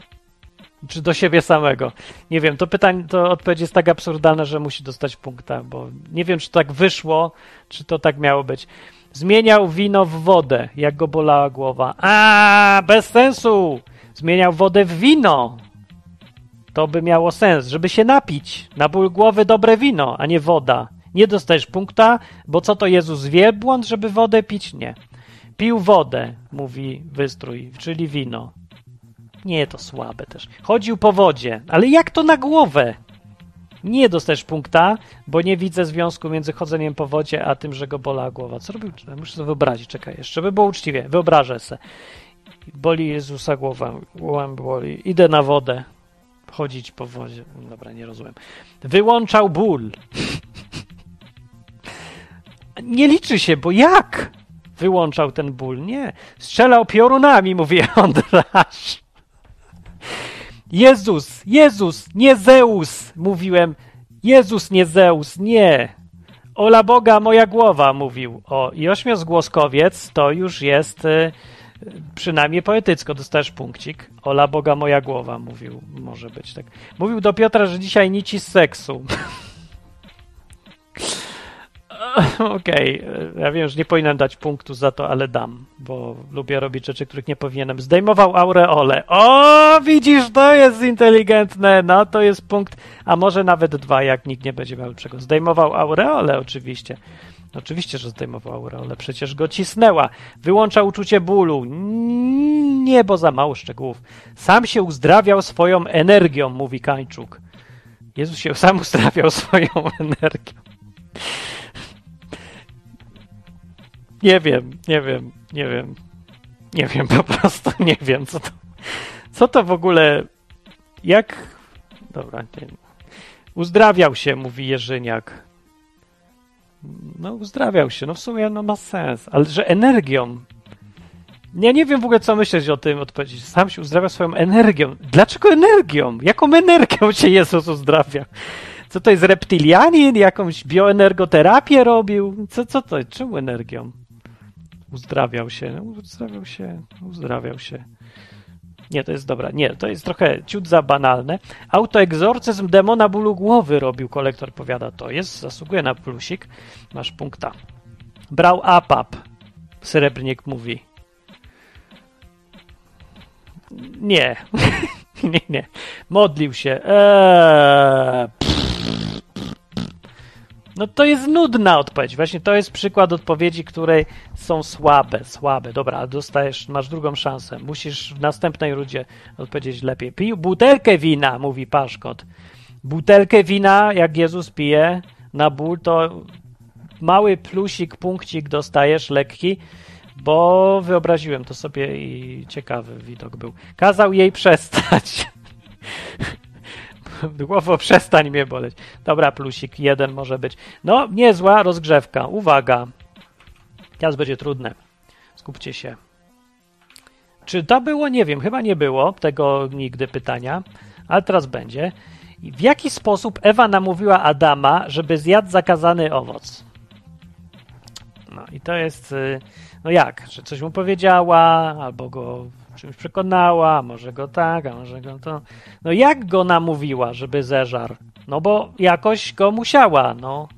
Czy do siebie samego? Nie wiem, to pytanie, to odpowiedź jest tak absurdalna, że musi dostać punkta, bo nie wiem, czy tak wyszło, czy to tak miało być. Zmieniał wino w wodę, jak go bolała głowa. A, bez sensu! Zmieniał wodę w wino. To by miało sens, żeby się napić. Na ból głowy dobre wino, a nie woda. Nie dostajesz punkta, bo co to Jezus wie błąd, żeby wodę pić? Nie. Pił wodę, mówi wystrój, czyli wino. Nie, to słabe też. Chodził po wodzie, ale jak to na głowę? Nie dostajesz punkta, bo nie widzę związku między chodzeniem po wodzie, a tym, że go bola głowa. Co robił? Muszę sobie wyobrazić, czekaj jeszcze, by było uczciwie. Wyobrażę se. Boli Jezusa głowa, głowa boli. Idę na wodę. Chodzić po wodzie. Dobra, nie rozumiem. Wyłączał ból. nie liczy się, bo jak wyłączał ten ból? Nie. Strzelał piorunami, mówi Ondrasz. Jezus, Jezus, nie Zeus, mówiłem. Jezus, nie Zeus, nie. Ola Boga, moja głowa, mówił. O, i ośmiozgłoskowiec to już jest y, przynajmniej poetycko, dostajesz punkcik. Ola Boga, moja głowa, mówił. Może być tak. Mówił do Piotra, że dzisiaj nici z seksu. Okej, okay. ja wiem, że nie powinienem dać punktu za to, ale dam, bo lubię robić rzeczy, których nie powinienem. Zdejmował aureole. O, widzisz, to jest inteligentne, no to jest punkt, a może nawet dwa, jak nikt nie będzie miał lepszego. Zdejmował aureole, oczywiście. Oczywiście, że zdejmował aureole, przecież go cisnęła. Wyłączał uczucie bólu. Nie, bo za mało szczegółów. Sam się uzdrawiał swoją energią, mówi Kańczuk. Jezus się sam uzdrawiał swoją energią. Nie wiem, nie wiem, nie wiem. Nie wiem, po prostu nie wiem, co to, co to w ogóle, jak, dobra, nie. uzdrawiał się, mówi Jerzyniak. No, uzdrawiał się, no w sumie no ma sens, ale że energią. Ja nie wiem w ogóle, co myśleć o tym odpowiedzieć. Sam się uzdrawia swoją energią. Dlaczego energią? Jaką energią się Jezus uzdrawia? Co to jest reptilianin? Jakąś bioenergoterapię robił? Co, co to? Czemu energią? Uzdrawiał się, uzdrawiał się, uzdrawiał się. Nie, to jest dobra. Nie, to jest trochę ciut za banalne. Autoegzorcyzm demona bólu głowy robił, kolektor powiada. To jest, zasługuje na plusik. Masz punkta. Brał APAP. Srebrnik mówi. Nie. nie, nie. Modlił się. Eee. No to jest nudna odpowiedź. Właśnie to jest przykład odpowiedzi, które są słabe, słabe. Dobra, dostajesz, masz drugą szansę. Musisz w następnej rundzie odpowiedzieć lepiej. Pij butelkę wina, mówi paszkot. Butelkę wina, jak Jezus pije na ból, to mały plusik, punkcik dostajesz, lekki, bo wyobraziłem to sobie i ciekawy widok był. Kazał jej przestać. Głowo, przestań mnie boleć. Dobra, plusik, jeden może być. No, niezła rozgrzewka. Uwaga. Teraz będzie trudne. Skupcie się. Czy to było? Nie wiem, chyba nie było tego nigdy pytania, ale teraz będzie. W jaki sposób Ewa namówiła Adama, żeby zjadł zakazany owoc? No i to jest, y, no jak, że coś mu powiedziała, albo go czymś przekonała, może go tak, a może go to. No jak go namówiła, żeby zeżarł? No bo jakoś go musiała, no.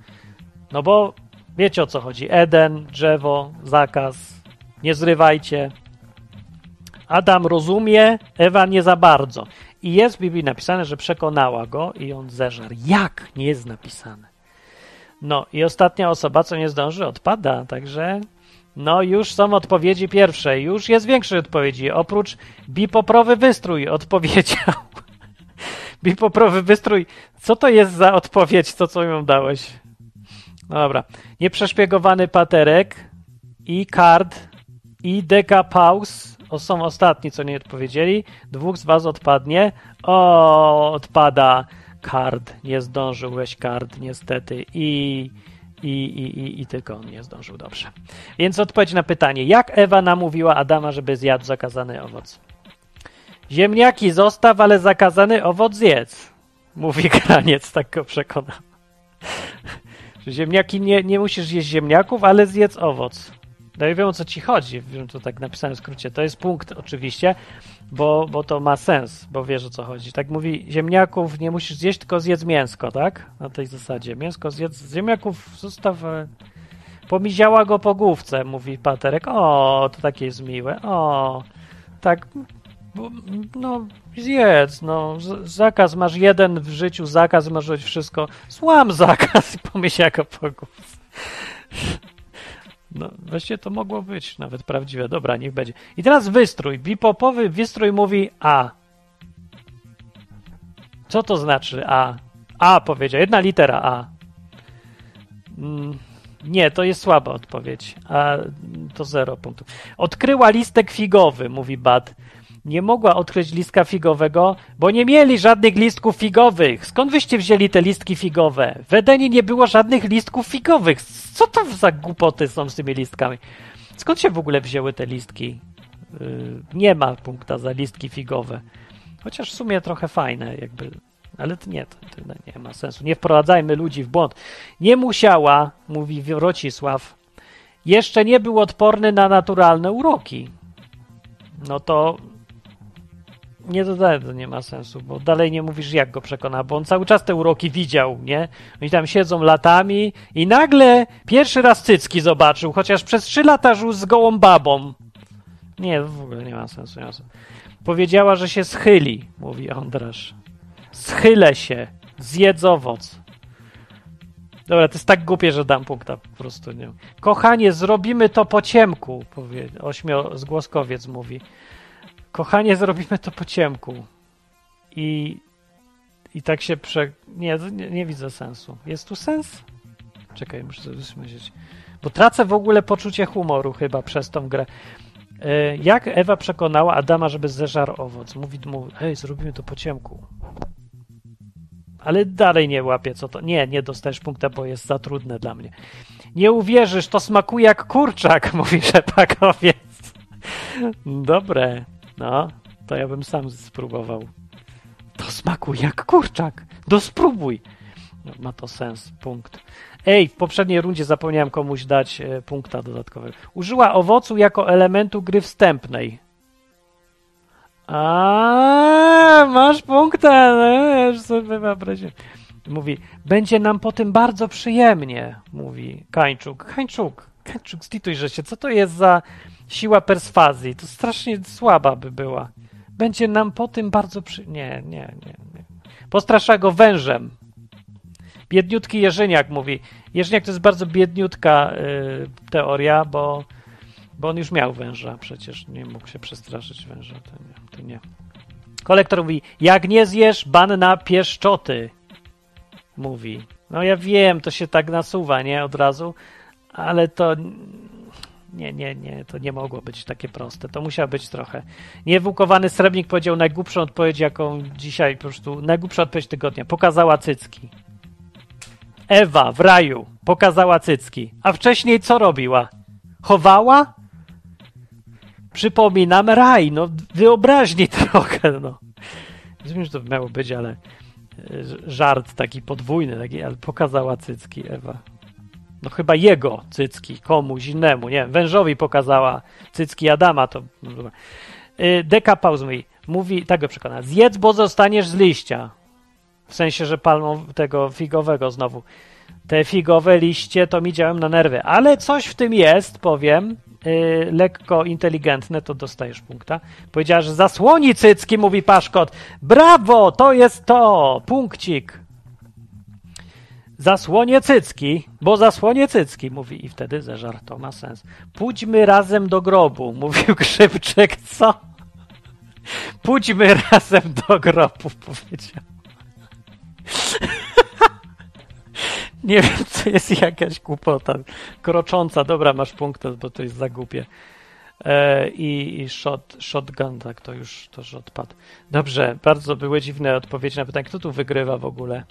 No bo wiecie o co chodzi. Eden, drzewo, zakaz, nie zrywajcie. Adam rozumie, Ewa nie za bardzo. I jest w Biblii napisane, że przekonała go i on zeżarł. Jak? Nie jest napisane. No i ostatnia osoba, co nie zdąży, odpada, także no już są odpowiedzi pierwsze, już jest większej odpowiedzi. Oprócz bipoprowy wystrój odpowiedział. bipoprowy wystrój, co to jest za odpowiedź, to co ją dałeś? No dobra. Nieprzeszpiegowany paterek i kard i dekapaus o, są ostatni, co nie odpowiedzieli. Dwóch z was odpadnie. O, odpada kard. Nie zdążyłeś kard, niestety. I i, i, i, tylko on nie zdążył dobrze. Więc odpowiedź na pytanie, jak Ewa namówiła Adama, żeby zjadł zakazany owoc? Ziemniaki zostaw, ale zakazany owoc zjedz. Mówi graniec, tak go przekonał. Ziemniaki nie, nie musisz jeść ziemniaków, ale zjedz owoc. No i wiem o co ci chodzi, wiem to tak napisałem w skrócie. To jest punkt oczywiście, bo, bo to ma sens, bo wiesz o co chodzi. Tak mówi, ziemniaków nie musisz zjeść, tylko zjedz mięsko, tak? Na tej zasadzie. Mięsko zjedz, ziemniaków zostaw... E, pomiziała go po główce, mówi Paterek. O, to takie jest miłe. O, tak, no zjedz, no zakaz, masz jeden w życiu zakaz, masz robić wszystko. Złam zakaz i pomyśl go po główce. No, właściwie to mogło być nawet prawdziwe. Dobra, niech będzie. I teraz wystrój. Bipopowy wystrój mówi A. Co to znaczy A? A powiedział. Jedna litera A. Mm, nie, to jest słaba odpowiedź. A to zero punktów. Odkryła listek figowy, mówi Bad nie mogła odkryć listka figowego, bo nie mieli żadnych listków figowych. Skąd wyście wzięli te listki figowe? W Edenie nie było żadnych listków figowych. Co to za głupoty są z tymi listkami? Skąd się w ogóle wzięły te listki? Yy, nie ma punkta za listki figowe. Chociaż w sumie trochę fajne, jakby. Ale to nie, to, to nie ma sensu. Nie wprowadzajmy ludzi w błąd. Nie musiała, mówi Wrocisław, jeszcze nie był odporny na naturalne uroki. No to nie dodałem, to nie ma sensu, bo dalej nie mówisz, jak go przekona, bo on cały czas te uroki widział, nie? Oni tam siedzą latami i nagle pierwszy raz cycki zobaczył, chociaż przez trzy lata żył z gołą babą. Nie, w ogóle nie ma sensu. Nie ma sensu. Powiedziała, że się schyli, mówi Ondrasz. Schylę się, zjedz owoc. Dobra, to jest tak głupie, że dam punkta po prostu. Nie. Kochanie, zrobimy to po ciemku, powie, ośmio zgłoskowiec mówi. Kochanie, zrobimy to po ciemku. I, i tak się prze... Nie, nie, nie widzę sensu. Jest tu sens? Czekaj, muszę sobie myśleć. Bo tracę w ogóle poczucie humoru chyba przez tą grę. E, jak Ewa przekonała Adama, żeby zeżarł owoc? Mówi mu, hej, zrobimy to po ciemku. Ale dalej nie łapię, co to. Nie, nie dostajesz punkta, bo jest za trudne dla mnie. Nie uwierzysz, to smakuje jak kurczak, mówi rzepakowiec. Dobre. No, to ja bym sam spróbował. To smakuje jak kurczak. Do spróbuj. Ma to sens. Punkt. Ej, w poprzedniej rundzie zapomniałem komuś dać e, punkta dodatkowego. Użyła owocu jako elementu gry wstępnej. A, masz punkta, no, już sobie wyobraziłem. Mówi, będzie nam po tym bardzo przyjemnie, mówi Kańczuk. Kańczuk, Kańczuk, zlituj się, co to jest za siła perswazji? To strasznie słaba by była. Będzie nam po tym bardzo przy... Nie, nie, nie. nie. Postrasza go wężem. Biedniutki Jerzyniak mówi. Jerzyniak to jest bardzo biedniutka y, teoria, bo, bo on już miał węża przecież. Nie mógł się przestraszyć węża. To nie. To nie. Kolektor mówi, jak nie zjesz, ban na pieszczoty. Mówi. No ja wiem, to się tak nasuwa, nie? Od razu, ale to nie, nie, nie, to nie mogło być takie proste. To musiał być trochę. Niewukowany srebrnik powiedział najgłupszą odpowiedź, jaką dzisiaj po prostu, najgłupsza odpowiedź tygodnia. Pokazała cycki. Ewa w raju pokazała cycki. A wcześniej co robiła? Chowała? Przypominam raj, no wyobraźni trochę, no. Rozumiem, że to miało być, ale e, żart taki podwójny, taki, ale pokazała cycki Ewa. No chyba jego cycki, komuś innemu, nie wiem, wężowi pokazała cycki Adama, to... Y, Deka Pauz mówi, mówi, tak go przekona, zjedz, bo zostaniesz z liścia. W sensie, że palmą tego figowego znowu. Te figowe liście to mi działają na nerwy, ale coś w tym jest, powiem, yy, lekko inteligentne, to dostajesz punkta. Powiedziała, że zasłoni cycki, mówi Paszkot. Brawo, to jest to, punkcik. Zasłonie cycki, bo zasłonie cycki, mówi i wtedy zeżar, to ma sens. Pójdźmy razem do grobu, mówił Grzybczek, co? Pójdźmy razem do grobu, powiedział. Nie wiem, to jest jakaś głupota. Krocząca, dobra, masz punkt, bo to jest za głupie. E, I, i shot, shotgun, tak, to już, to już odpadł. Dobrze, bardzo były dziwne odpowiedzi na pytanie, kto tu wygrywa w ogóle.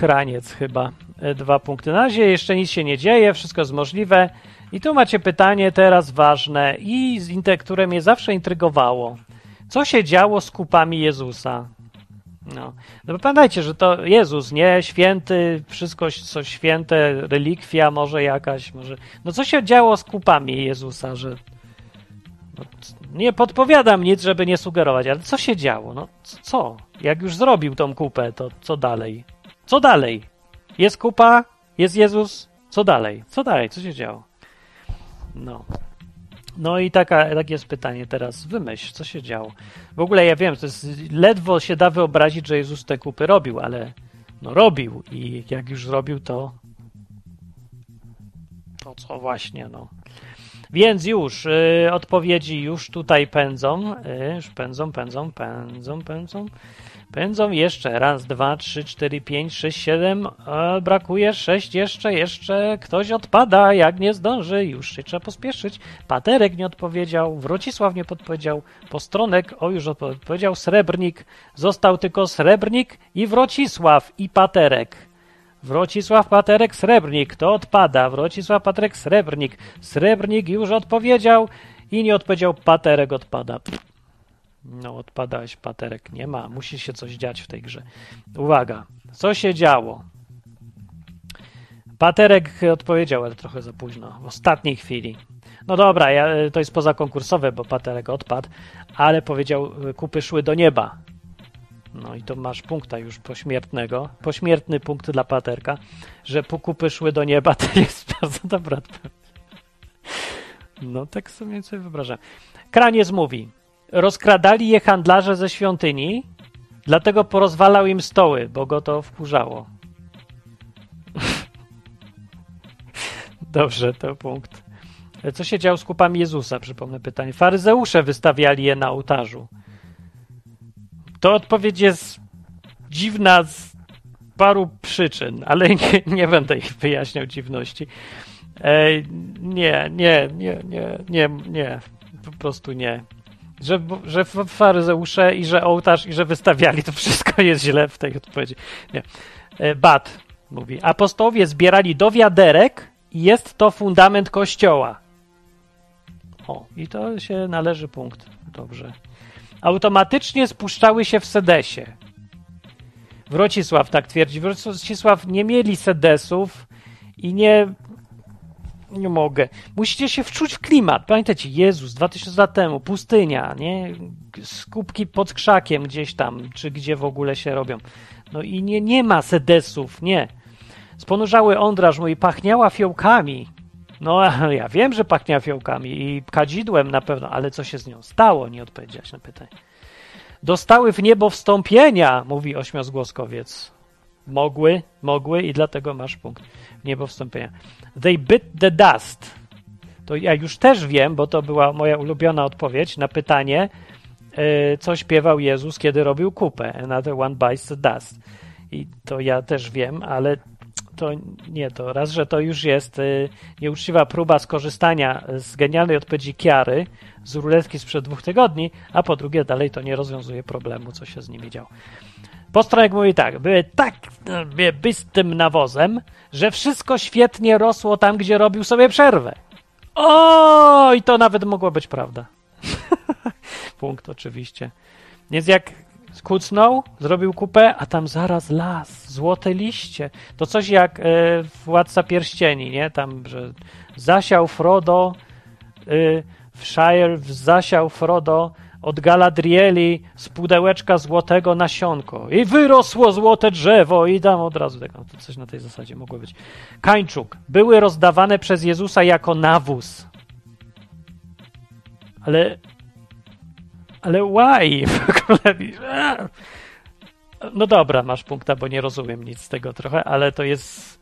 Kraniec chyba. E, dwa punkty. Na razie jeszcze nic się nie dzieje, wszystko jest możliwe. I tu macie pytanie teraz ważne i które mnie zawsze intrygowało. Co się działo z kupami Jezusa? No. no pamiętajcie, że to Jezus, nie? Święty, wszystko co święte, relikwia może jakaś, może... No co się działo z kupami Jezusa, że... No, nie podpowiadam nic, żeby nie sugerować, ale co się działo? No co? Jak już zrobił tą kupę, to co dalej? Co dalej? Jest kupa, jest Jezus, co dalej? Co dalej? Co się działo? No. No i taka, takie jest pytanie teraz. Wymyśl, co się działo. W ogóle ja wiem, to jest, ledwo się da wyobrazić, że Jezus te kupy robił, ale no robił i jak już zrobił, to to co właśnie, no. Więc już y, odpowiedzi już tutaj pędzą, y, już pędzą, pędzą, pędzą, pędzą. Pędzą jeszcze. Raz, dwa, trzy, cztery, pięć, sześć, siedem. E, brakuje sześć jeszcze, jeszcze. Ktoś odpada, jak nie zdąży. Już się trzeba pospieszyć. Paterek nie odpowiedział. Wrocisław nie podpowiedział. Postronek, o już odpowiedział. Srebrnik. Został tylko Srebrnik i Wrocisław i Paterek. Wrocisław Paterek Srebrnik, to odpada. Wrocisław Paterek Srebrnik. Srebrnik już odpowiedział i nie odpowiedział. Paterek odpada. No, odpadałeś, paterek. Nie ma. Musi się coś dziać w tej grze. Uwaga. Co się działo? Paterek odpowiedział, ale trochę za późno. W ostatniej chwili. No dobra, ja, to jest pozakonkursowe, bo Paterek odpadł, ale powiedział, kupy szły do nieba. No i to masz punkta już pośmiertnego. Pośmiertny punkt dla Paterka, że kupy szły do nieba, to jest bardzo dobra odpowiedź. No tak sobie sobie wyobrażam. Kraniec mówi, rozkradali je handlarze ze świątyni, dlatego porozwalał im stoły, bo go to wkurzało. Dobrze, to punkt. Co się działo z kupami Jezusa? Przypomnę pytanie. Faryzeusze wystawiali je na ołtarzu. To odpowiedź jest dziwna z paru przyczyn, ale nie, nie będę ich wyjaśniał dziwności. E, nie, nie, nie, nie, nie, nie. Po prostu nie że, że faryzeusze i że ołtarz i że wystawiali, to wszystko jest źle w tej odpowiedzi. Nie. E, Bat mówi, apostołowie zbierali do wiaderek i jest to fundament kościoła. O, i to się należy punkt. Dobrze. Automatycznie spuszczały się w sedesie. Wrocisław tak twierdzi. Wrocisław nie mieli sedesów i nie. Nie mogę. Musicie się wczuć w klimat. Pamiętajcie, Jezus 2000 lat temu, pustynia, nie? Skupki pod krzakiem gdzieś tam, czy gdzie w ogóle się robią. No i nie, nie ma sedesów, nie. Sponurzały ondraż mój pachniała fiołkami. No, ja wiem, że pachniała fiołkami i kadzidłem na pewno, ale co się z nią stało? Nie odpowiedziałeś na pytanie. Dostały w niebo wstąpienia, mówi ośmiozgłoskowiec. Mogły, mogły i dlatego masz punkt. W niebo wstąpienia. They bit the dust. To ja już też wiem, bo to była moja ulubiona odpowiedź na pytanie, yy, co śpiewał Jezus, kiedy robił kupę. Another one bites the dust. I to ja też wiem, ale to nie, to raz, że to już jest y, nieuczciwa próba skorzystania z genialnej odpowiedzi Kiary z ruletki sprzed dwóch tygodni, a po drugie dalej to nie rozwiązuje problemu, co się z nimi działo. Postronek mówi tak, były tak y, bystym nawozem, że wszystko świetnie rosło tam, gdzie robił sobie przerwę. O, i to nawet mogło być prawda. Punkt oczywiście. Więc jak kucnął, zrobił kupę, a tam zaraz las, złote liście. To coś jak e, Władca Pierścieni, nie? Tam, że zasiał Frodo e, w Shire, zasiał Frodo od Galadrieli z pudełeczka złotego nasionko i wyrosło złote drzewo i dam od razu tego. To coś na tej zasadzie mogło być. Kańczuk. Były rozdawane przez Jezusa jako nawóz. Ale ale why? W ogóle... No dobra, masz punkta, bo nie rozumiem nic z tego trochę, ale to jest...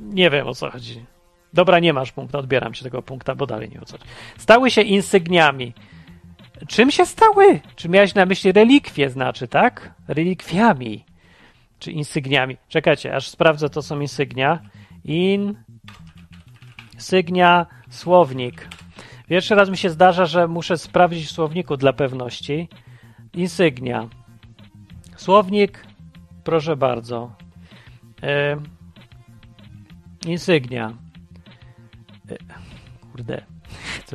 Nie wiem o co chodzi. Dobra, nie masz punkta, odbieram ci tego punkta, bo dalej nie o co. Stały się insygniami. Czym się stały? Czy miałeś na myśli relikwie, znaczy, tak? Relikwiami. Czy insygniami. Czekajcie, aż sprawdzę, to są insygnia. In... Sygnia, słownik. Pierwszy raz mi się zdarza, że muszę sprawdzić w słowniku dla pewności. Insygnia. Słownik, proszę bardzo. Insygnia. E, kurde,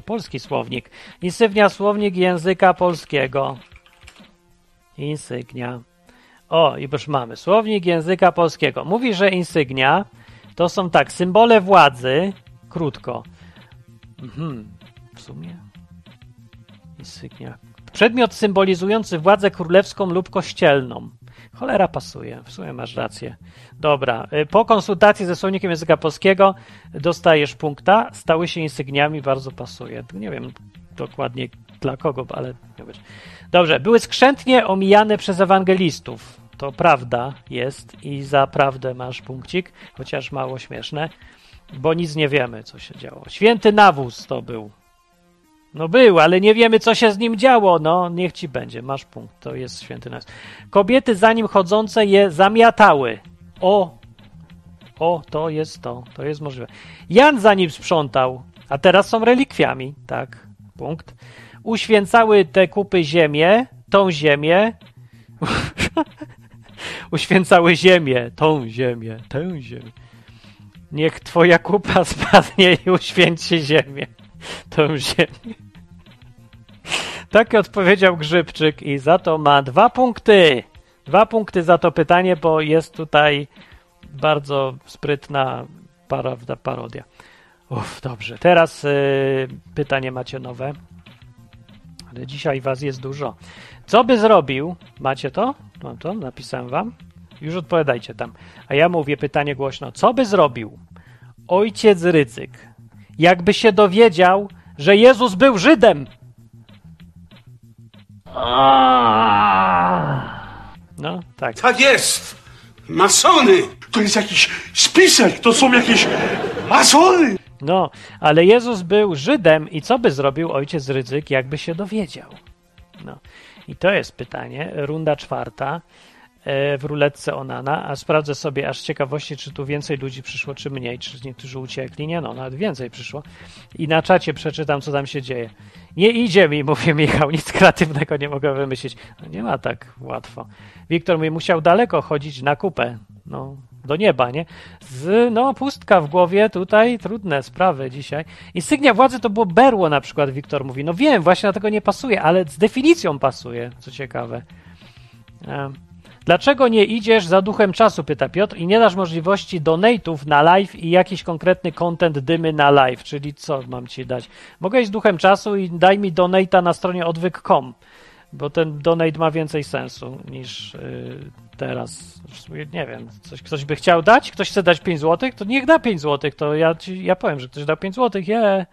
polski słownik. Insygnia, słownik języka polskiego. Insygnia. O, i już mamy. Słownik języka polskiego. Mówi, że insygnia to są tak, symbole władzy, krótko. Mhm w sumie. Insygnia. Przedmiot symbolizujący władzę królewską lub kościelną. Cholera pasuje, w sumie masz rację. Dobra, y, po konsultacji ze słownikiem języka polskiego dostajesz punkta, stały się insygniami, bardzo pasuje. Nie wiem dokładnie dla kogo, ale nie wiem. Dobrze, były skrzętnie omijane przez ewangelistów. To prawda jest i za prawdę masz punkcik, chociaż mało śmieszne, bo nic nie wiemy, co się działo. Święty nawóz to był. No był, ale nie wiemy, co się z nim działo. No, niech ci będzie, masz punkt, to jest święty nas. Kobiety za nim chodzące je zamiatały. O, o, to jest to, to jest możliwe. Jan za nim sprzątał, a teraz są relikwiami, tak, punkt. Uświęcały te kupy ziemię, tą ziemię. Uświęcały ziemię, tą ziemię, tę ziemię. Niech twoja kupa spadnie i uświęci ziemię, tą ziemię. Tak odpowiedział Grzybczyk i za to ma dwa punkty. Dwa punkty za to pytanie, bo jest tutaj bardzo sprytna prawda, parodia. Uff, dobrze. Teraz y, pytanie macie nowe. Ale dzisiaj was jest dużo. Co by zrobił? Macie to? Mam to? Napisałem wam. Już odpowiadajcie tam. A ja mówię pytanie głośno. Co by zrobił ojciec Rycyk, jakby się dowiedział, że Jezus był Żydem? No, tak. Tak jest! Masony! To jest jakiś spisek, to są jakieś masony! No, ale Jezus był Żydem i co by zrobił ojciec Rydzyk, jakby się dowiedział? No. I to jest pytanie. Runda czwarta w ruletce Onana, a sprawdzę sobie aż ciekawości, czy tu więcej ludzi przyszło, czy mniej, czy niektórzy uciekli. Nie no, nawet więcej przyszło. I na czacie przeczytam, co tam się dzieje. Nie idzie mi, mówi Michał, nic kreatywnego nie mogę wymyślić. No nie ma tak łatwo. Wiktor mówi, musiał daleko chodzić na kupę. No, do nieba, nie? Z, no, pustka w głowie, tutaj trudne sprawy dzisiaj. Insygnia władzy to było berło na przykład, Wiktor mówi. No wiem, właśnie dlatego nie pasuje, ale z definicją pasuje, co ciekawe. Dlaczego nie idziesz za duchem czasu, pyta Piotr, i nie dasz możliwości donate'ów na live i jakiś konkretny content dymy na live, czyli co mam ci dać? Mogę iść duchem czasu i daj mi donate'a na stronie odwyk.com, bo ten donate ma więcej sensu niż yy, teraz. Nie wiem, coś, ktoś by chciał dać? Ktoś chce dać 5 zł? To niech da 5 zł, to ja, ci, ja powiem, że ktoś dał 5 zł, je.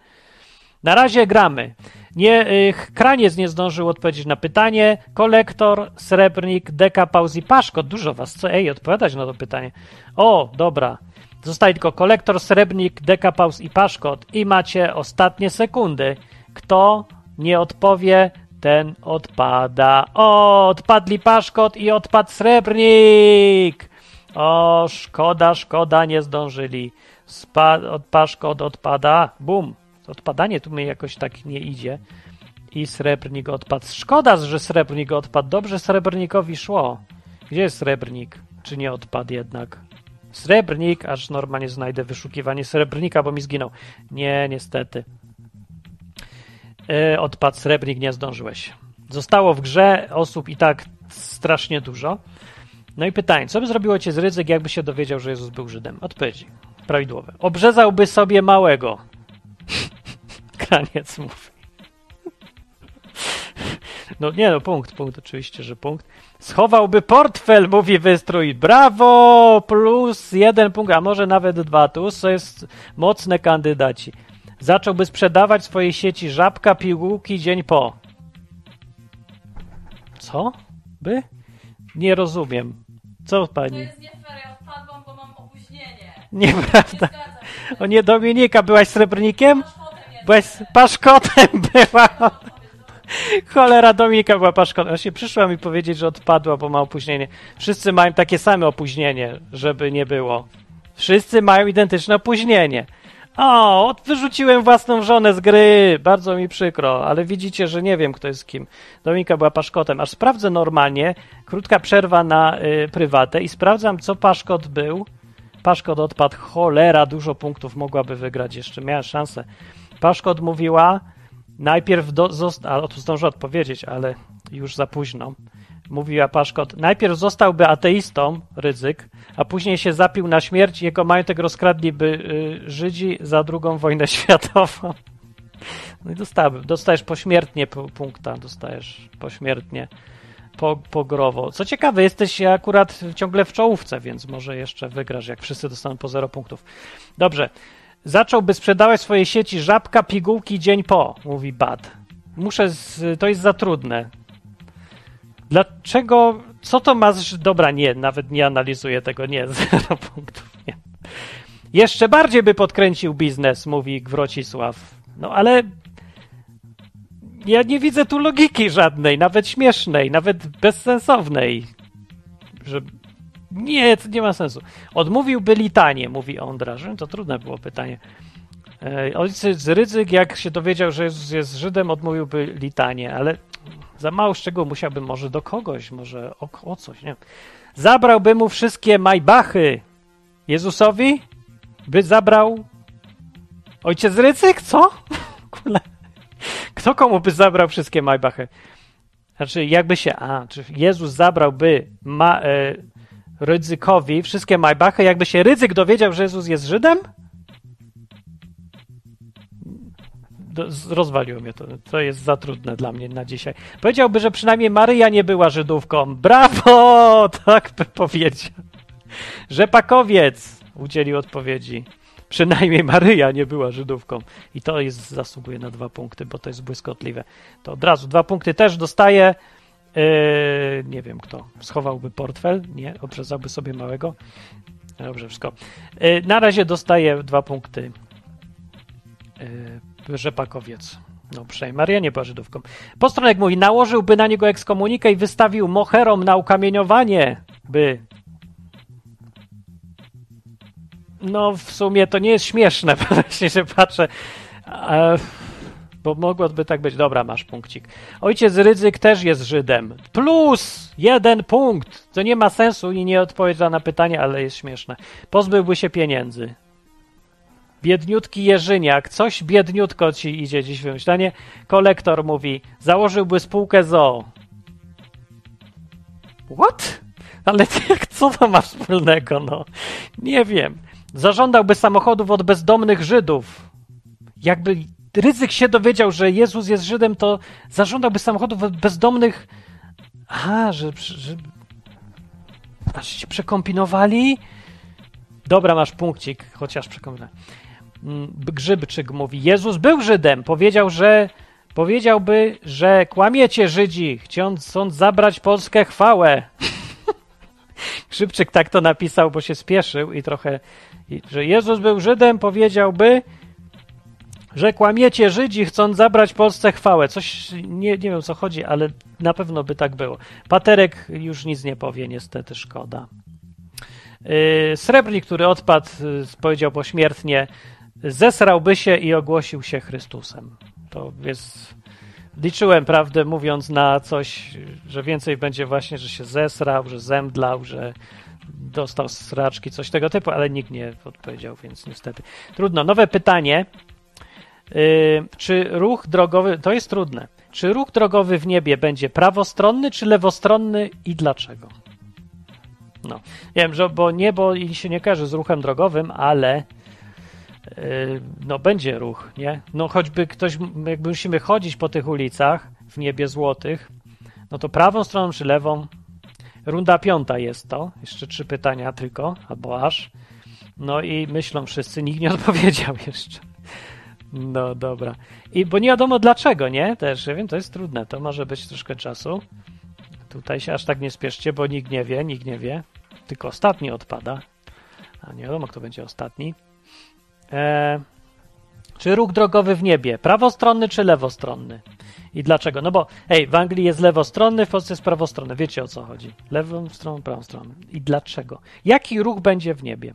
Na razie gramy. Nie, y, Kraniec nie zdążył odpowiedzieć na pytanie. Kolektor, Srebrnik, Deka, Pauz i Paszkot. Dużo was. Co? Ej, odpowiadać na to pytanie. O, dobra. Zostaje tylko Kolektor, Srebrnik, Deka, Pauz i Paszkot. I macie ostatnie sekundy. Kto nie odpowie, ten odpada. O, odpadli Paszkot i odpadł Srebrnik. O, szkoda, szkoda, nie zdążyli. Spa, od Paszkot odpada. Bum. Odpadanie tu mi jakoś tak nie idzie. I srebrnik odpadł. Szkoda, że srebrnik odpadł. Dobrze srebrnikowi szło. Gdzie jest srebrnik? Czy nie odpadł jednak? Srebrnik, aż normalnie znajdę wyszukiwanie srebrnika, bo mi zginął. Nie, niestety. E, odpadł srebrnik, nie zdążyłeś. Zostało w grze osób i tak strasznie dużo. No i pytanie, co by zrobiło cię z ryzyk, jakby się dowiedział, że Jezus był Żydem? Odpowiedzi prawidłowe. Obrzezałby sobie małego. Kraniec mówi. No nie no, punkt, punkt, oczywiście, że punkt. Schowałby portfel, mówi wystrój. Brawo! Plus jeden punkt, a może nawet dwa. Tu jest mocne kandydaci. Zacząłby sprzedawać swojej sieci żabka, pigułki dzień po. Co? By? Nie rozumiem. Co pani? Nieprawda. O nie, Dominika, byłaś srebrnikiem? Byłaś paszkotem była. Cholera, Dominika była paszkotem. Właśnie przyszła mi powiedzieć, że odpadła, bo ma opóźnienie. Wszyscy mają takie same opóźnienie, żeby nie było. Wszyscy mają identyczne opóźnienie. O, wyrzuciłem własną żonę z gry. Bardzo mi przykro, ale widzicie, że nie wiem, kto jest kim. Dominika była paszkotem. Aż sprawdzę normalnie. Krótka przerwa na y, prywatę i sprawdzam, co paszkot był. Paszkot odpadł. Cholera, dużo punktów mogłaby wygrać jeszcze. Miała szansę. Paszkot mówiła, najpierw do, zosta- a tu zdążę odpowiedzieć, ale już za późno. Mówiła Paszkot, najpierw zostałby ateistą, ryzyk, a później się zapił na śmierć i jego majątek rozkradliby y, Żydzi za drugą wojnę światową. No i dostałby, dostajesz pośmiertnie pu- punkta, dostajesz pośmiertnie, po, pogrowo. Co ciekawe, jesteś akurat ciągle w czołówce, więc może jeszcze wygrasz, jak wszyscy dostaną po 0 punktów. Dobrze. Zacząłby sprzedawać w swojej sieci żabka, pigułki dzień po, mówi Bad. Muszę, z, to jest za trudne. Dlaczego, co to ma, z, dobra, nie, nawet nie analizuję tego, nie, zero punktów, nie. Jeszcze bardziej by podkręcił biznes, mówi Gwrocisław. No ale ja nie widzę tu logiki żadnej, nawet śmiesznej, nawet bezsensownej. Że nie, to nie ma sensu. Odmówiłby litanie, mówi Ondra. Że to trudne było pytanie. E, Ojciec Rydzyk, jak się dowiedział, że Jezus jest Żydem, odmówiłby litanie, ale za mało szczegółów musiałby może do kogoś, może o, o coś, nie wiem. Zabrałby mu wszystkie majbachy. Jezusowi by zabrał ojciec Rydzyk? Co? Kule. Kto komu by zabrał wszystkie majbachy? Znaczy, jakby się. A, czy Jezus zabrałby ma, e, Rydzykowi wszystkie majbachy, jakby się Rydzyk dowiedział, że Jezus jest Żydem? Do, rozwaliło mnie to. To jest za trudne dla mnie na dzisiaj. Powiedziałby, że przynajmniej Maryja nie była Żydówką. Brawo! Tak by powiedział. Rzepakowiec udzielił odpowiedzi. Przynajmniej Maryja nie była Żydówką. I to jest, zasługuje na dwa punkty, bo to jest błyskotliwe. To od razu dwa punkty też dostaje. Yy, nie wiem kto. Schowałby portfel? Nie. Obrzezałby sobie małego? Dobrze, wszystko. Yy, na razie dostaje dwa punkty. Yy, Rzepakowiec. No przynajmniej Maria nie była Żydówką. Postronek mówi, nałożyłby na niego ekskomunikę i wystawił moherom na ukamieniowanie, by no, w sumie to nie jest śmieszne, właśnie się patrzę. E, bo mogłoby tak być. Dobra, masz punkcik. Ojciec Rydzyk też jest Żydem. Plus jeden punkt. To nie ma sensu i nie odpowiedź na pytanie, ale jest śmieszne. Pozbyłby się pieniędzy. Biedniutki Jerzyniak, coś biedniutko ci idzie dziś wymyślenie. Kolektor mówi, założyłby spółkę ZOO. What? Ale jak, co to ma wspólnego, no? Nie wiem. Zażądałby samochodów od bezdomnych Żydów. Jakby Ryzyk się dowiedział, że Jezus jest Żydem, to zażądałby samochodów od bezdomnych. Aha, że, że Aż się przekombinowali? Dobra, masz punkcik, chociaż przekombinowali. Mm, Grzybczyk mówi, Jezus był Żydem, powiedział, że powiedziałby, że kłamiecie Żydzi, chcąc zabrać Polskę chwałę. Grzybczyk tak to napisał, bo się spieszył i trochę, że Jezus był Żydem, powiedziałby, że kłamiecie Żydzi, chcąc zabrać Polsce chwałę. Coś, nie, nie wiem co chodzi, ale na pewno by tak było. Paterek już nic nie powie, niestety, szkoda. Yy, Srebrnik, który odpadł, yy, powiedział pośmiertnie, zesrałby się i ogłosił się Chrystusem. To jest... Liczyłem, prawdę mówiąc, na coś, że więcej będzie właśnie, że się zesrał, że zemdlał, że dostał sraczki, coś tego typu, ale nikt nie odpowiedział, więc niestety. Trudno. Nowe pytanie. Yy, czy ruch drogowy, to jest trudne, czy ruch drogowy w niebie będzie prawostronny czy lewostronny i dlaczego? No, wiem, że bo niebo się nie każe z ruchem drogowym, ale yy, no będzie ruch, nie? No choćby ktoś, jakby musimy chodzić po tych ulicach w niebie złotych, no to prawą stroną czy lewą? Runda piąta jest to, jeszcze trzy pytania tylko, albo aż. No i myślą wszyscy, nikt nie odpowiedział jeszcze. No dobra. I bo nie wiadomo dlaczego, nie? Też, ja wiem, to jest trudne, to może być troszkę czasu. Tutaj się aż tak nie spieszcie, bo nikt nie wie, nikt nie wie. Tylko ostatni odpada. A nie wiadomo, kto będzie ostatni. E, czy ruch drogowy w niebie? Prawostronny czy lewostronny? I dlaczego? No bo, hej, w Anglii jest lewostronny, w Polsce jest prawostronny. Wiecie o co chodzi. Lewą stroną, prawą stroną. I dlaczego? Jaki ruch będzie w niebie?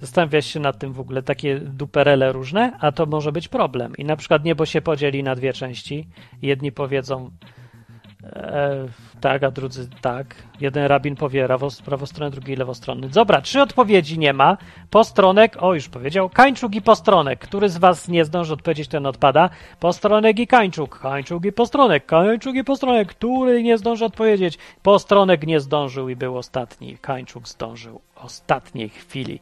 Zastanawiasz się nad tym w ogóle, takie duperele różne, a to może być problem. I na przykład niebo się podzieli na dwie części. Jedni powiedzą e, tak, a drudzy tak. Jeden rabin powie prawostronny, drugi lewostronny. Dobra, trzy odpowiedzi nie ma. Postronek, o już powiedział, kańczuk i postronek. Który z was nie zdąży odpowiedzieć, ten odpada. Postronek i kańczuk, kańczuk i postronek, kańczuk i postronek. Który nie zdąży odpowiedzieć? Postronek nie zdążył i był ostatni. Kańczuk zdążył ostatniej chwili.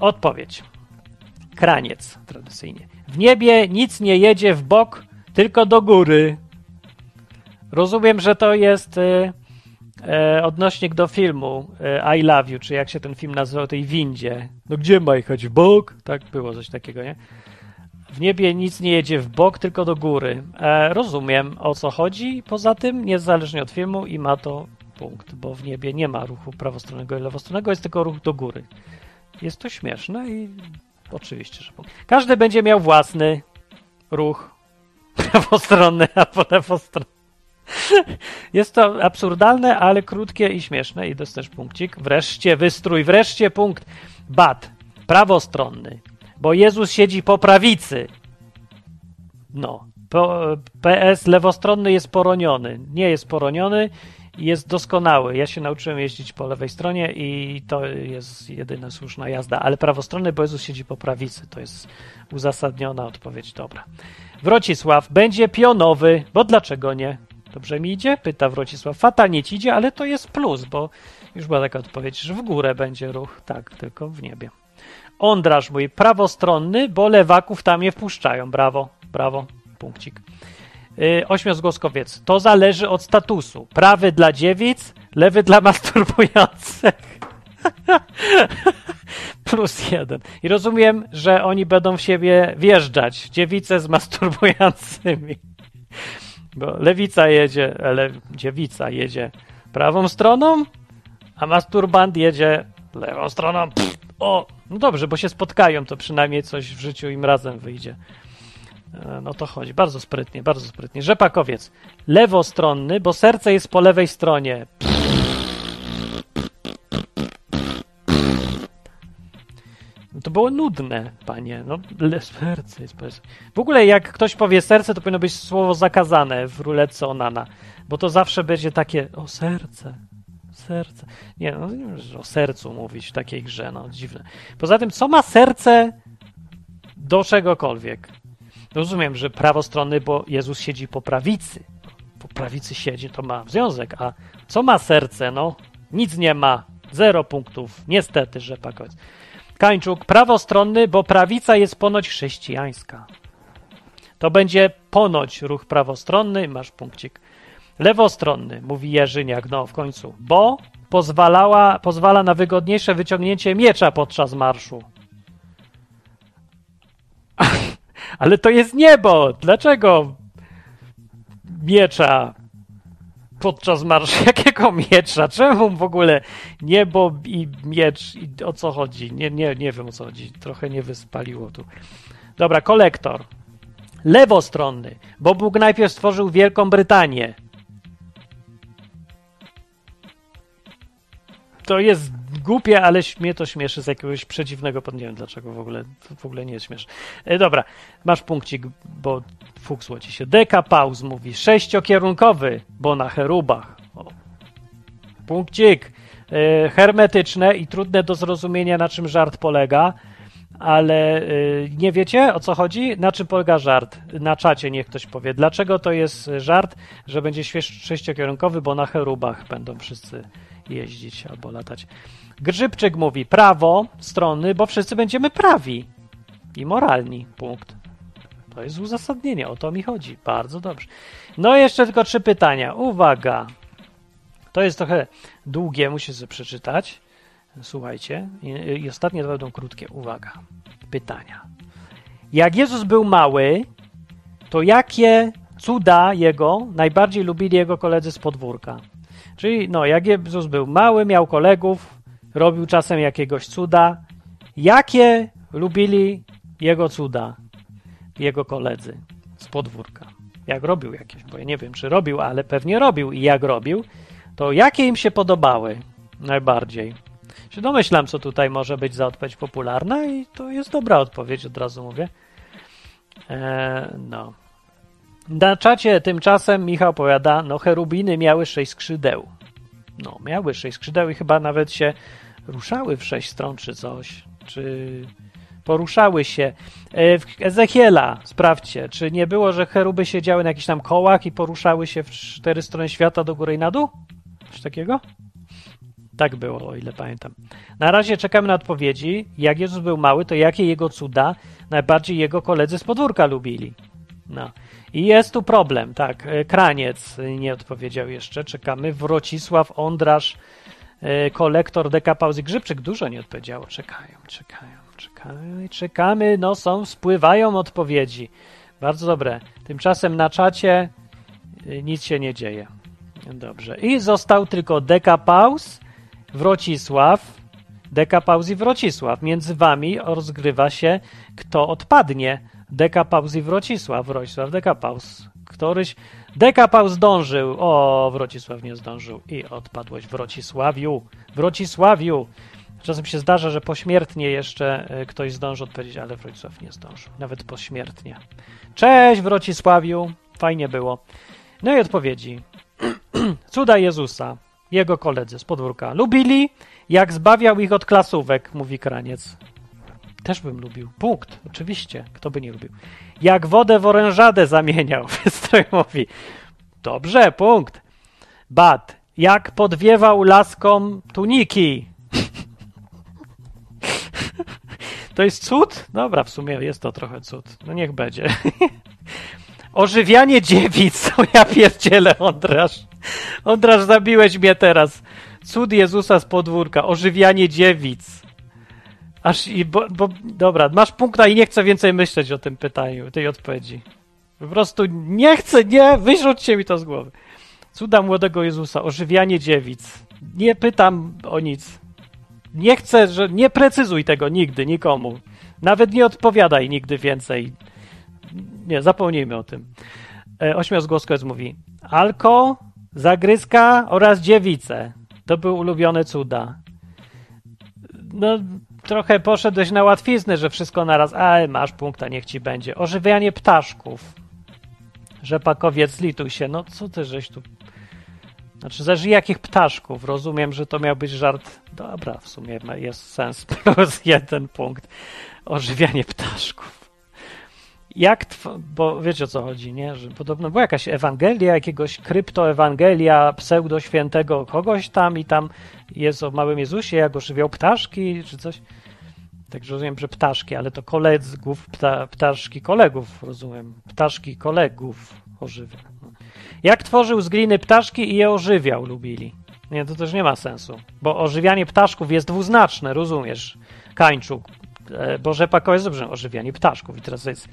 Odpowiedź. Kraniec, tradycyjnie. W niebie nic nie jedzie w bok, tylko do góry. Rozumiem, że to jest e, e, odnośnik do filmu e, I Love You, czy jak się ten film nazywał, tej windzie. No gdzie ma jechać? W bok? Tak było coś takiego, nie? W niebie nic nie jedzie w bok, tylko do góry. E, rozumiem, o co chodzi. Poza tym, niezależnie od filmu i ma to punkt, bo w niebie nie ma ruchu prawostronnego i lewostronnego, jest tylko ruch do góry. Jest to śmieszne i oczywiście, że każdy będzie miał własny ruch prawostronny albo lewostronny. Jest to absurdalne, ale krótkie i śmieszne i też punkcik. Wreszcie wystrój, wreszcie punkt. Bat, prawostronny, bo Jezus siedzi po prawicy. No, PS lewostronny jest poroniony. Nie jest poroniony, jest doskonały. Ja się nauczyłem jeździć po lewej stronie i to jest jedyna słuszna jazda, ale prawostronny, bo Jezus siedzi po prawicy. To jest uzasadniona odpowiedź. Dobra. Wrocisław będzie pionowy, bo dlaczego nie? Dobrze mi idzie? Pyta Wrocisław. Fatalnie ci idzie, ale to jest plus, bo już była taka odpowiedź, że w górę będzie ruch. Tak, tylko w niebie. Ondraż mój prawostronny, bo lewaków tam nie wpuszczają. Brawo, brawo, punkcik. Yy, ośmiozgłoskowiec. To zależy od statusu. Prawy dla dziewic, lewy dla masturbujących. Plus jeden. I rozumiem, że oni będą w siebie wjeżdżać. Dziewice z masturbującymi. Bo lewica jedzie, le, dziewica jedzie prawą stroną, a masturbant jedzie lewą stroną. Pff, o, no dobrze, bo się spotkają, to przynajmniej coś w życiu im razem wyjdzie. E, no to chodzi. Bardzo sprytnie, bardzo sprytnie. Rzepakowiec. Lewostronny, bo serce jest po lewej stronie. No to było nudne, panie. No, serce jest po W ogóle jak ktoś powie serce, to powinno być słowo zakazane w ruletce Onana. Bo to zawsze będzie takie, o serce, serce. Nie, no o sercu mówić w takiej grze, no dziwne. Poza tym, co ma serce do czegokolwiek? Rozumiem, że prawostronny, bo Jezus siedzi po prawicy. po prawicy siedzi, to ma związek. A co ma serce? No, nic nie ma. Zero punktów. Niestety, że koniec. Kańczuk, prawostronny, bo prawica jest ponoć chrześcijańska. To będzie ponoć ruch prawostronny, masz punkcik. Lewostronny, mówi Jerzyniak, no w końcu, bo pozwalała, pozwala na wygodniejsze wyciągnięcie miecza podczas marszu. Ale to jest niebo! Dlaczego miecza podczas marszu? Jakiego miecza? Czemu w ogóle niebo i miecz? I o co chodzi? Nie, nie, nie wiem o co chodzi. Trochę nie wyspaliło tu. Dobra, kolektor. Lewostronny, bo Bóg najpierw stworzył Wielką Brytanię. To jest głupie, ale mnie to śmieszy z jakiegoś przedziwnego powodu. Nie wiem dlaczego w ogóle, w ogóle nie jest śmieszne. E, dobra, masz punkcik, bo fuksło ci się. Deka pauz mówi sześciokierunkowy, bo na cherubach. O. Punkcik. E, hermetyczne i trudne do zrozumienia, na czym żart polega ale y, nie wiecie o co chodzi? Na czym polega żart? Na czacie niech ktoś powie. Dlaczego to jest żart, że będzie sześciokierunkowy, bo na cherubach będą wszyscy jeździć albo latać. Grzybczyk mówi prawo strony, bo wszyscy będziemy prawi i moralni. Punkt. To jest uzasadnienie, o to mi chodzi. Bardzo dobrze. No jeszcze tylko trzy pytania. Uwaga. To jest trochę długie, muszę sobie przeczytać. Słuchajcie, i, i ostatnie dwa będą krótkie. Uwaga, pytania. Jak Jezus był mały, to jakie cuda jego najbardziej lubili jego koledzy z podwórka? Czyli, no, jak Jezus był mały, miał kolegów, robił czasem jakiegoś cuda. Jakie lubili jego cuda, jego koledzy z podwórka? Jak robił jakieś, bo ja nie wiem, czy robił, ale pewnie robił i jak robił, to jakie im się podobały najbardziej? Się domyślam, co tutaj może być za odpowiedź popularna i to jest dobra odpowiedź, od razu mówię. Eee, no. Na czacie tymczasem Michał powiada, no cherubiny miały sześć skrzydeł. No, miały sześć skrzydeł i chyba nawet się ruszały w sześć stron czy coś. Czy poruszały się. E, w Ezechiela, sprawdźcie, czy nie było, że cheruby siedziały na jakichś tam kołach i poruszały się w cztery strony świata do góry i na dół? Coś takiego? Tak było, o ile pamiętam. Na razie czekamy na odpowiedzi. Jak Jezus był mały, to jakie jego cuda najbardziej jego koledzy z podwórka lubili? No. I jest tu problem, tak. E, Kraniec nie odpowiedział jeszcze. Czekamy. Wrocisław, Ondrasz, e, kolektor Deka Pauzy Grzybczyk dużo nie odpowiedziało. Czekają, czekają, czekają, czekamy. No są, spływają odpowiedzi. Bardzo dobre. Tymczasem na czacie e, nic się nie dzieje. Dobrze. I został tylko Deka Pauz Wrocisław, Deka Pauzy Wrocisław. Między wami rozgrywa się, kto odpadnie. Deka Pauzy Wrocisław, Wrocisław, Deka Pauz. Któryś Deka Pauz dążył. O, Wrocisław nie zdążył. I odpadłeś Wrocisławiu. Wrocisławiu. Czasem się zdarza, że pośmiertnie jeszcze e, ktoś zdąży odpowiedzieć, ale Wrocisław nie zdążył. Nawet pośmiertnie. Cześć Wrocisławiu. Fajnie było. No i odpowiedzi. Cuda Jezusa jego koledzy z podwórka. Lubili, jak zbawiał ich od klasówek, mówi Kraniec. Też bym lubił. Punkt. Oczywiście. Kto by nie lubił. Jak wodę w orężadę zamieniał, Wystroj mówi. Dobrze, punkt. Bat. Jak podwiewał laskom tuniki. To jest cud? Dobra, w sumie jest to trochę cud. No niech będzie. Ożywianie dziewic. O ja pierdzielę, Ondrasz. Ondrasz, zabiłeś mnie teraz. Cud Jezusa z podwórka. Ożywianie dziewic. Aż i, bo, bo, dobra, masz punkta i nie chcę więcej myśleć o tym pytaniu, tej odpowiedzi. Po prostu nie chcę, nie, wyrzućcie mi to z głowy. Cuda młodego Jezusa, ożywianie dziewic. Nie pytam o nic. Nie chcę, że nie precyzuj tego nigdy, nikomu. Nawet nie odpowiadaj nigdy więcej. Nie, zapomnijmy o tym. E, Ośmiozgłoskowiec mówi alko, zagryzka oraz dziewice. To był ulubione cuda. No, trochę poszedłeś na łatwiznę, że wszystko naraz, ale masz punkta, niech ci będzie. Ożywianie ptaszków. Rzepakowiec, lituj się. No, co ty żeś tu... Znaczy, zależy jakich ptaszków. Rozumiem, że to miał być żart. Dobra, w sumie jest sens. Plus jeden punkt. Ożywianie ptaszków. Jak, bo wiecie o co chodzi, nie? Że podobno była jakaś Ewangelia, jakiegoś kryptoewangelia pseudoświętego kogoś tam i tam jest o małym Jezusie, jak ożywiał ptaszki czy coś. Także rozumiem, że ptaszki, ale to kolegów, pta, ptaszki kolegów, rozumiem. Ptaszki kolegów ożywia. Jak tworzył z gliny ptaszki i je ożywiał, lubili. Nie, to też nie ma sensu, bo ożywianie ptaszków jest dwuznaczne, rozumiesz, Kańczuk. E, Bo rzepak jest dobrze ożywianie ptaszków i teraz jest,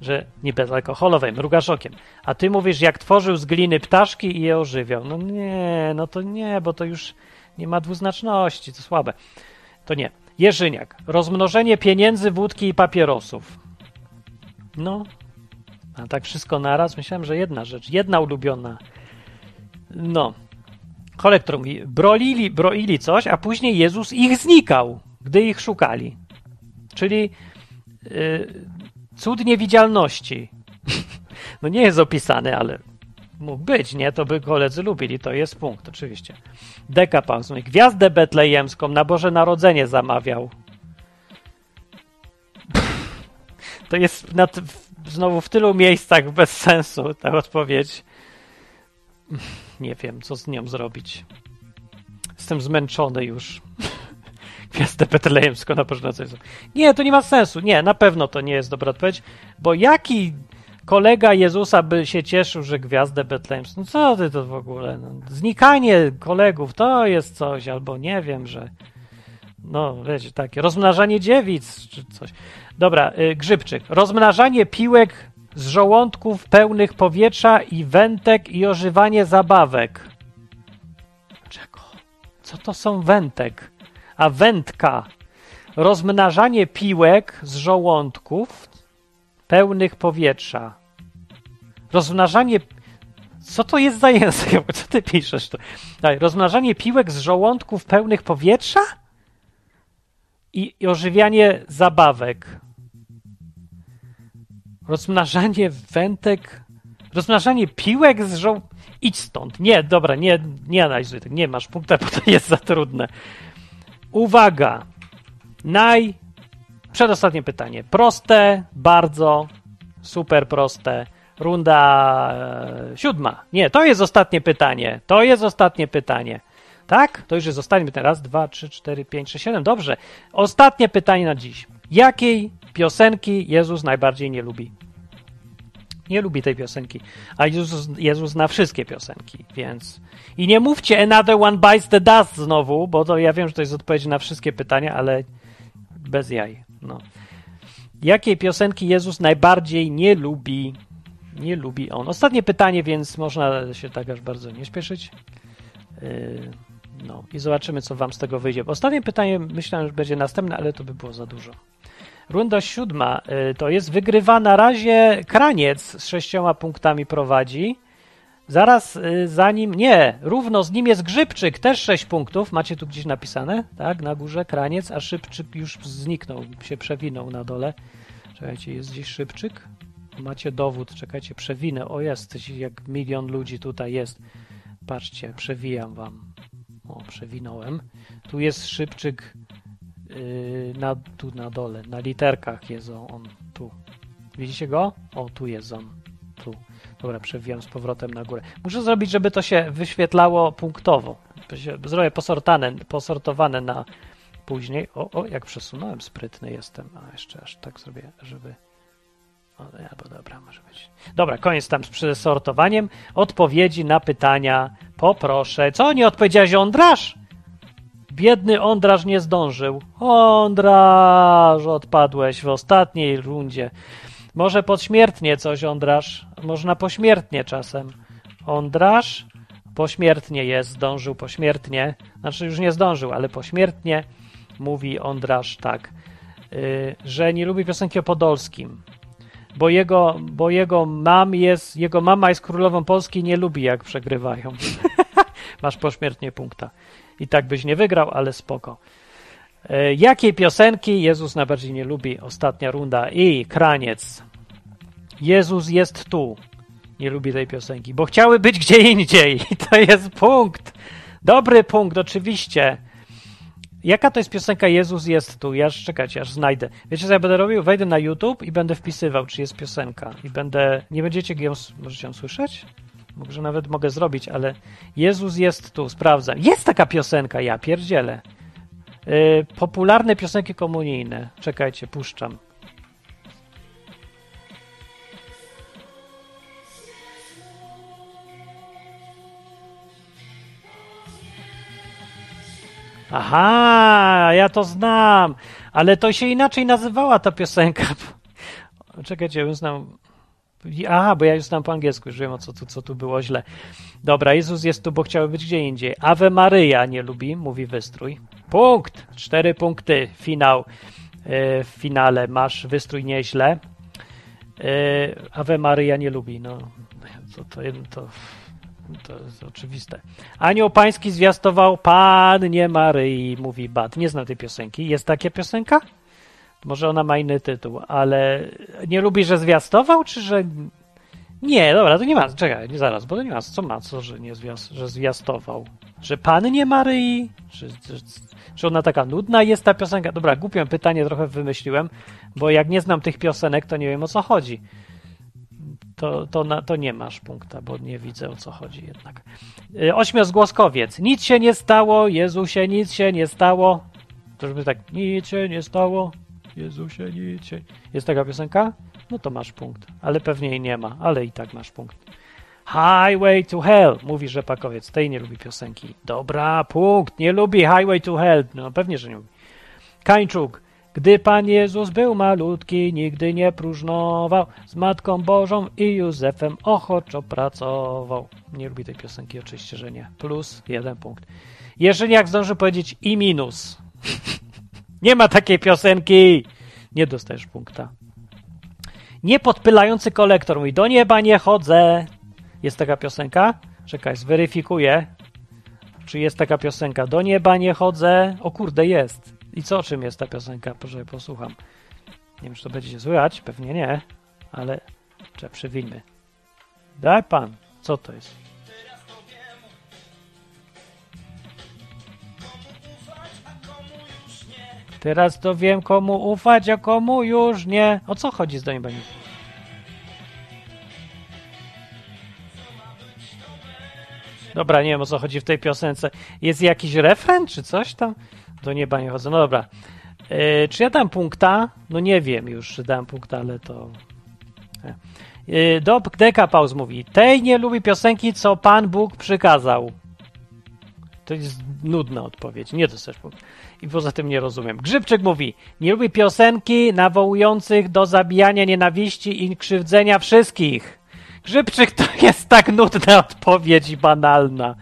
że nie bezalkoholowe, mrugasz okiem. A ty mówisz, jak tworzył z gliny ptaszki i je ożywiał. No nie, no to nie, bo to już nie ma dwuznaczności, to słabe. To nie. Jerzyniak. Rozmnożenie pieniędzy, wódki i papierosów. No, a tak wszystko naraz? Myślałem, że jedna rzecz, jedna ulubiona. No. Kolektor mówi, broili, broili coś, a później Jezus ich znikał, gdy ich szukali. Czyli yy, cud niewidzialności. no nie jest opisany, ale mógł być, nie? To by koledzy lubili, to jest punkt, oczywiście. Dekapaus mówi, gwiazdę betlejemską na Boże Narodzenie zamawiał. To jest na t- w- znowu w tylu miejscach bez sensu ta odpowiedź. Nie wiem, co z nią zrobić. Jestem zmęczony już. Gwiazdę betlejemską na Boże Narodzenie. Nie, to nie ma sensu. Nie, na pewno to nie jest dobra odpowiedź, bo jaki kolega Jezusa by się cieszył, że gwiazdę betlejemską. No co ty to w ogóle? No, znikanie kolegów to jest coś, albo nie wiem, że. No, wiecie, takie. Rozmnażanie dziewic, czy coś. Dobra, y, grzybczyk. Rozmnażanie piłek z żołądków pełnych powietrza i wętek i ożywanie zabawek. Czego? Co to są wętek? A wędka. Rozmnażanie piłek z żołądków pełnych powietrza. Rozmnażanie. Co to jest za język? Co ty piszesz? Daj, rozmnażanie piłek z żołądków pełnych powietrza i, i ożywianie zabawek. Rozmnażanie wętek. Rozmnażanie piłek z żoł... Idź stąd. Nie, dobra, nie, nie analizuj tego. Nie masz punkta, bo to jest za trudne. Uwaga. Naj... Przedostatnie pytanie. Proste, bardzo, super proste. Runda e, siódma. Nie, to jest ostatnie pytanie. To jest ostatnie pytanie. Tak? To już jest ostatnie pytanie. Raz, dwa, trzy, cztery, pięć, sześć, siedem. Dobrze. Ostatnie pytanie na dziś. Jakiej piosenki Jezus najbardziej nie lubi? Nie lubi tej piosenki. A Jezus, Jezus zna wszystkie piosenki, więc. I nie mówcie Another One Bites the Dust znowu, bo to ja wiem, że to jest odpowiedź na wszystkie pytania, ale bez jaj. No. Jakiej piosenki Jezus najbardziej nie lubi? Nie lubi on. Ostatnie pytanie, więc można się tak aż bardzo nie śpieszyć. Yy, no i zobaczymy, co wam z tego wyjdzie. Ostatnie pytanie myślałem, że będzie następne, ale to by było za dużo. Runda siódma y, to jest wygrywa na razie Kraniec z sześcioma punktami prowadzi. Zaraz y, za nim, nie, równo z nim jest Grzybczyk, też sześć punktów. Macie tu gdzieś napisane, tak, na górze Kraniec, a Szybczyk już zniknął, się przewinął na dole. Czekajcie, jest gdzieś Szybczyk? Macie dowód, czekajcie, przewinę. O, jest, jak milion ludzi tutaj jest. Patrzcie, przewijam wam. O, przewinąłem. Tu jest Szybczyk yy, na, tu na dole, na literkach jest on, on tu. Widzicie go? O, tu jest on. Tu. Dobra, przewijam z powrotem na górę. Muszę zrobić, żeby to się wyświetlało punktowo. Zrobię posortane, posortowane na później. O, o, jak przesunąłem, sprytny jestem. A jeszcze aż tak zrobię, żeby. O, albo dobra, może być. Dobra, koniec tam z przesortowaniem. Odpowiedzi na pytania poproszę. Co nie odpowiedziałeś, Ondrasz? Biedny Ondraż nie zdążył. Ondraż, odpadłeś w ostatniej rundzie. Może podśmiertnie coś, Ondraż. Można pośmiertnie czasem. Ondraż pośmiertnie jest, zdążył pośmiertnie. Znaczy już nie zdążył, ale pośmiertnie mówi Ondraż tak, yy, że nie lubi piosenki o Podolskim. Bo jego, bo jego mam jest, jego mama jest królową Polski i nie lubi jak przegrywają. Masz pośmiertnie punkta. I tak byś nie wygrał, ale spoko. E, Jakiej piosenki Jezus najbardziej nie lubi? Ostatnia runda. I kraniec. Jezus jest tu. Nie lubi tej piosenki, bo chciały być gdzie indziej. To jest punkt. Dobry punkt, oczywiście. Jaka to jest piosenka Jezus jest tu? Ja aż czekajcie, aż znajdę. Wiecie co ja będę robił? Wejdę na YouTube i będę wpisywał, czy jest piosenka. I będę... Nie będziecie ją... Możecie ją słyszeć? Może nawet mogę zrobić, ale Jezus jest tu, sprawdzam. Jest taka piosenka, ja pierdzielę. Yy, popularne piosenki komunijne. Czekajcie, puszczam. Aha, ja to znam, ale to się inaczej nazywała ta piosenka. Czekajcie, ja znam. Aha, bo ja już znam po angielsku, już wiem o co tu, co tu było źle. Dobra, Jezus jest tu, bo chciał być gdzie indziej. Ave Maryja nie lubi, mówi wystrój. Punkt! Cztery punkty, finał. E, w finale masz wystrój nieźle. E, Ave Maryja nie lubi, no. To, to, to, to jest oczywiste. Anioł pański zwiastował Pannie Maryi, mówi Bat. Nie znam tej piosenki. Jest taka piosenka? Może ona ma inny tytuł, ale nie lubi, że zwiastował, czy że... Nie, dobra, to nie ma, czekaj, nie zaraz, bo to nie ma, co ma, co, że nie zwiast, że zwiastował? Że Pannie Maryi? Czy, czy ona taka nudna jest ta piosenka? Dobra, głupie pytanie trochę wymyśliłem, bo jak nie znam tych piosenek, to nie wiem o co chodzi to, to, na, to nie masz punkta, bo nie widzę o co chodzi jednak. Y, ośmiozgłoskowiec. Nic się nie stało, Jezusie, nic się nie stało. To żeby tak, nic się nie stało, Jezusie, nic. Jest taka piosenka? No to masz punkt, ale pewnie jej nie ma, ale i tak masz punkt. Highway to Hell, mówi rzepakowiec. Tej nie lubi piosenki. Dobra, punkt, nie lubi Highway to Hell. No pewnie, że nie lubi. Kańczuk. Gdy Pan Jezus był malutki, nigdy nie próżnował, z Matką Bożą i Józefem ochoczo pracował. Nie lubi tej piosenki, oczywiście, że nie. Plus jeden punkt. Jeżeli jak zdąży powiedzieć i minus. Nie ma takiej piosenki. Nie dostajesz punkta. Niepodpylający kolektor mówi, do nieba nie chodzę. Jest taka piosenka? Czekaj, zweryfikuję. Czy jest taka piosenka? Do nieba nie chodzę. O kurde, jest. I co, czym jest ta piosenka? Proszę, posłucham. Nie wiem, czy to będziecie słychać, pewnie nie, ale trzeba przywilmy. Daj pan, co to jest? Teraz to wiem, komu ufać, a komu już nie. O co chodzi z Doniem Bani? Dobra, nie wiem o co chodzi w tej piosence. Jest jakiś refren czy coś tam? Do nieba nie chodzę. No dobra. E, czy ja dam punkta? No nie wiem już, czy dam punkta, ale to... E, Dob Dekapaus mówi, tej nie lubi piosenki, co Pan Bóg przykazał. To jest nudna odpowiedź, nie dostajesz punkt. I poza tym nie rozumiem. Grzybczyk mówi, nie lubi piosenki nawołujących do zabijania nienawiści i krzywdzenia wszystkich. Grzybczyk to jest tak nudna odpowiedź i banalna.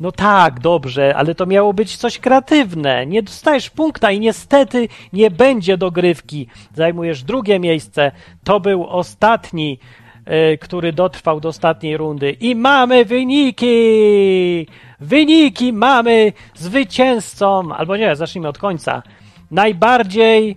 No tak, dobrze, ale to miało być coś kreatywne. Nie dostajesz punkta i niestety nie będzie dogrywki. Zajmujesz drugie miejsce. To był ostatni, który dotrwał do ostatniej rundy. I mamy wyniki! Wyniki mamy zwycięzcą, albo nie, zacznijmy od końca. Najbardziej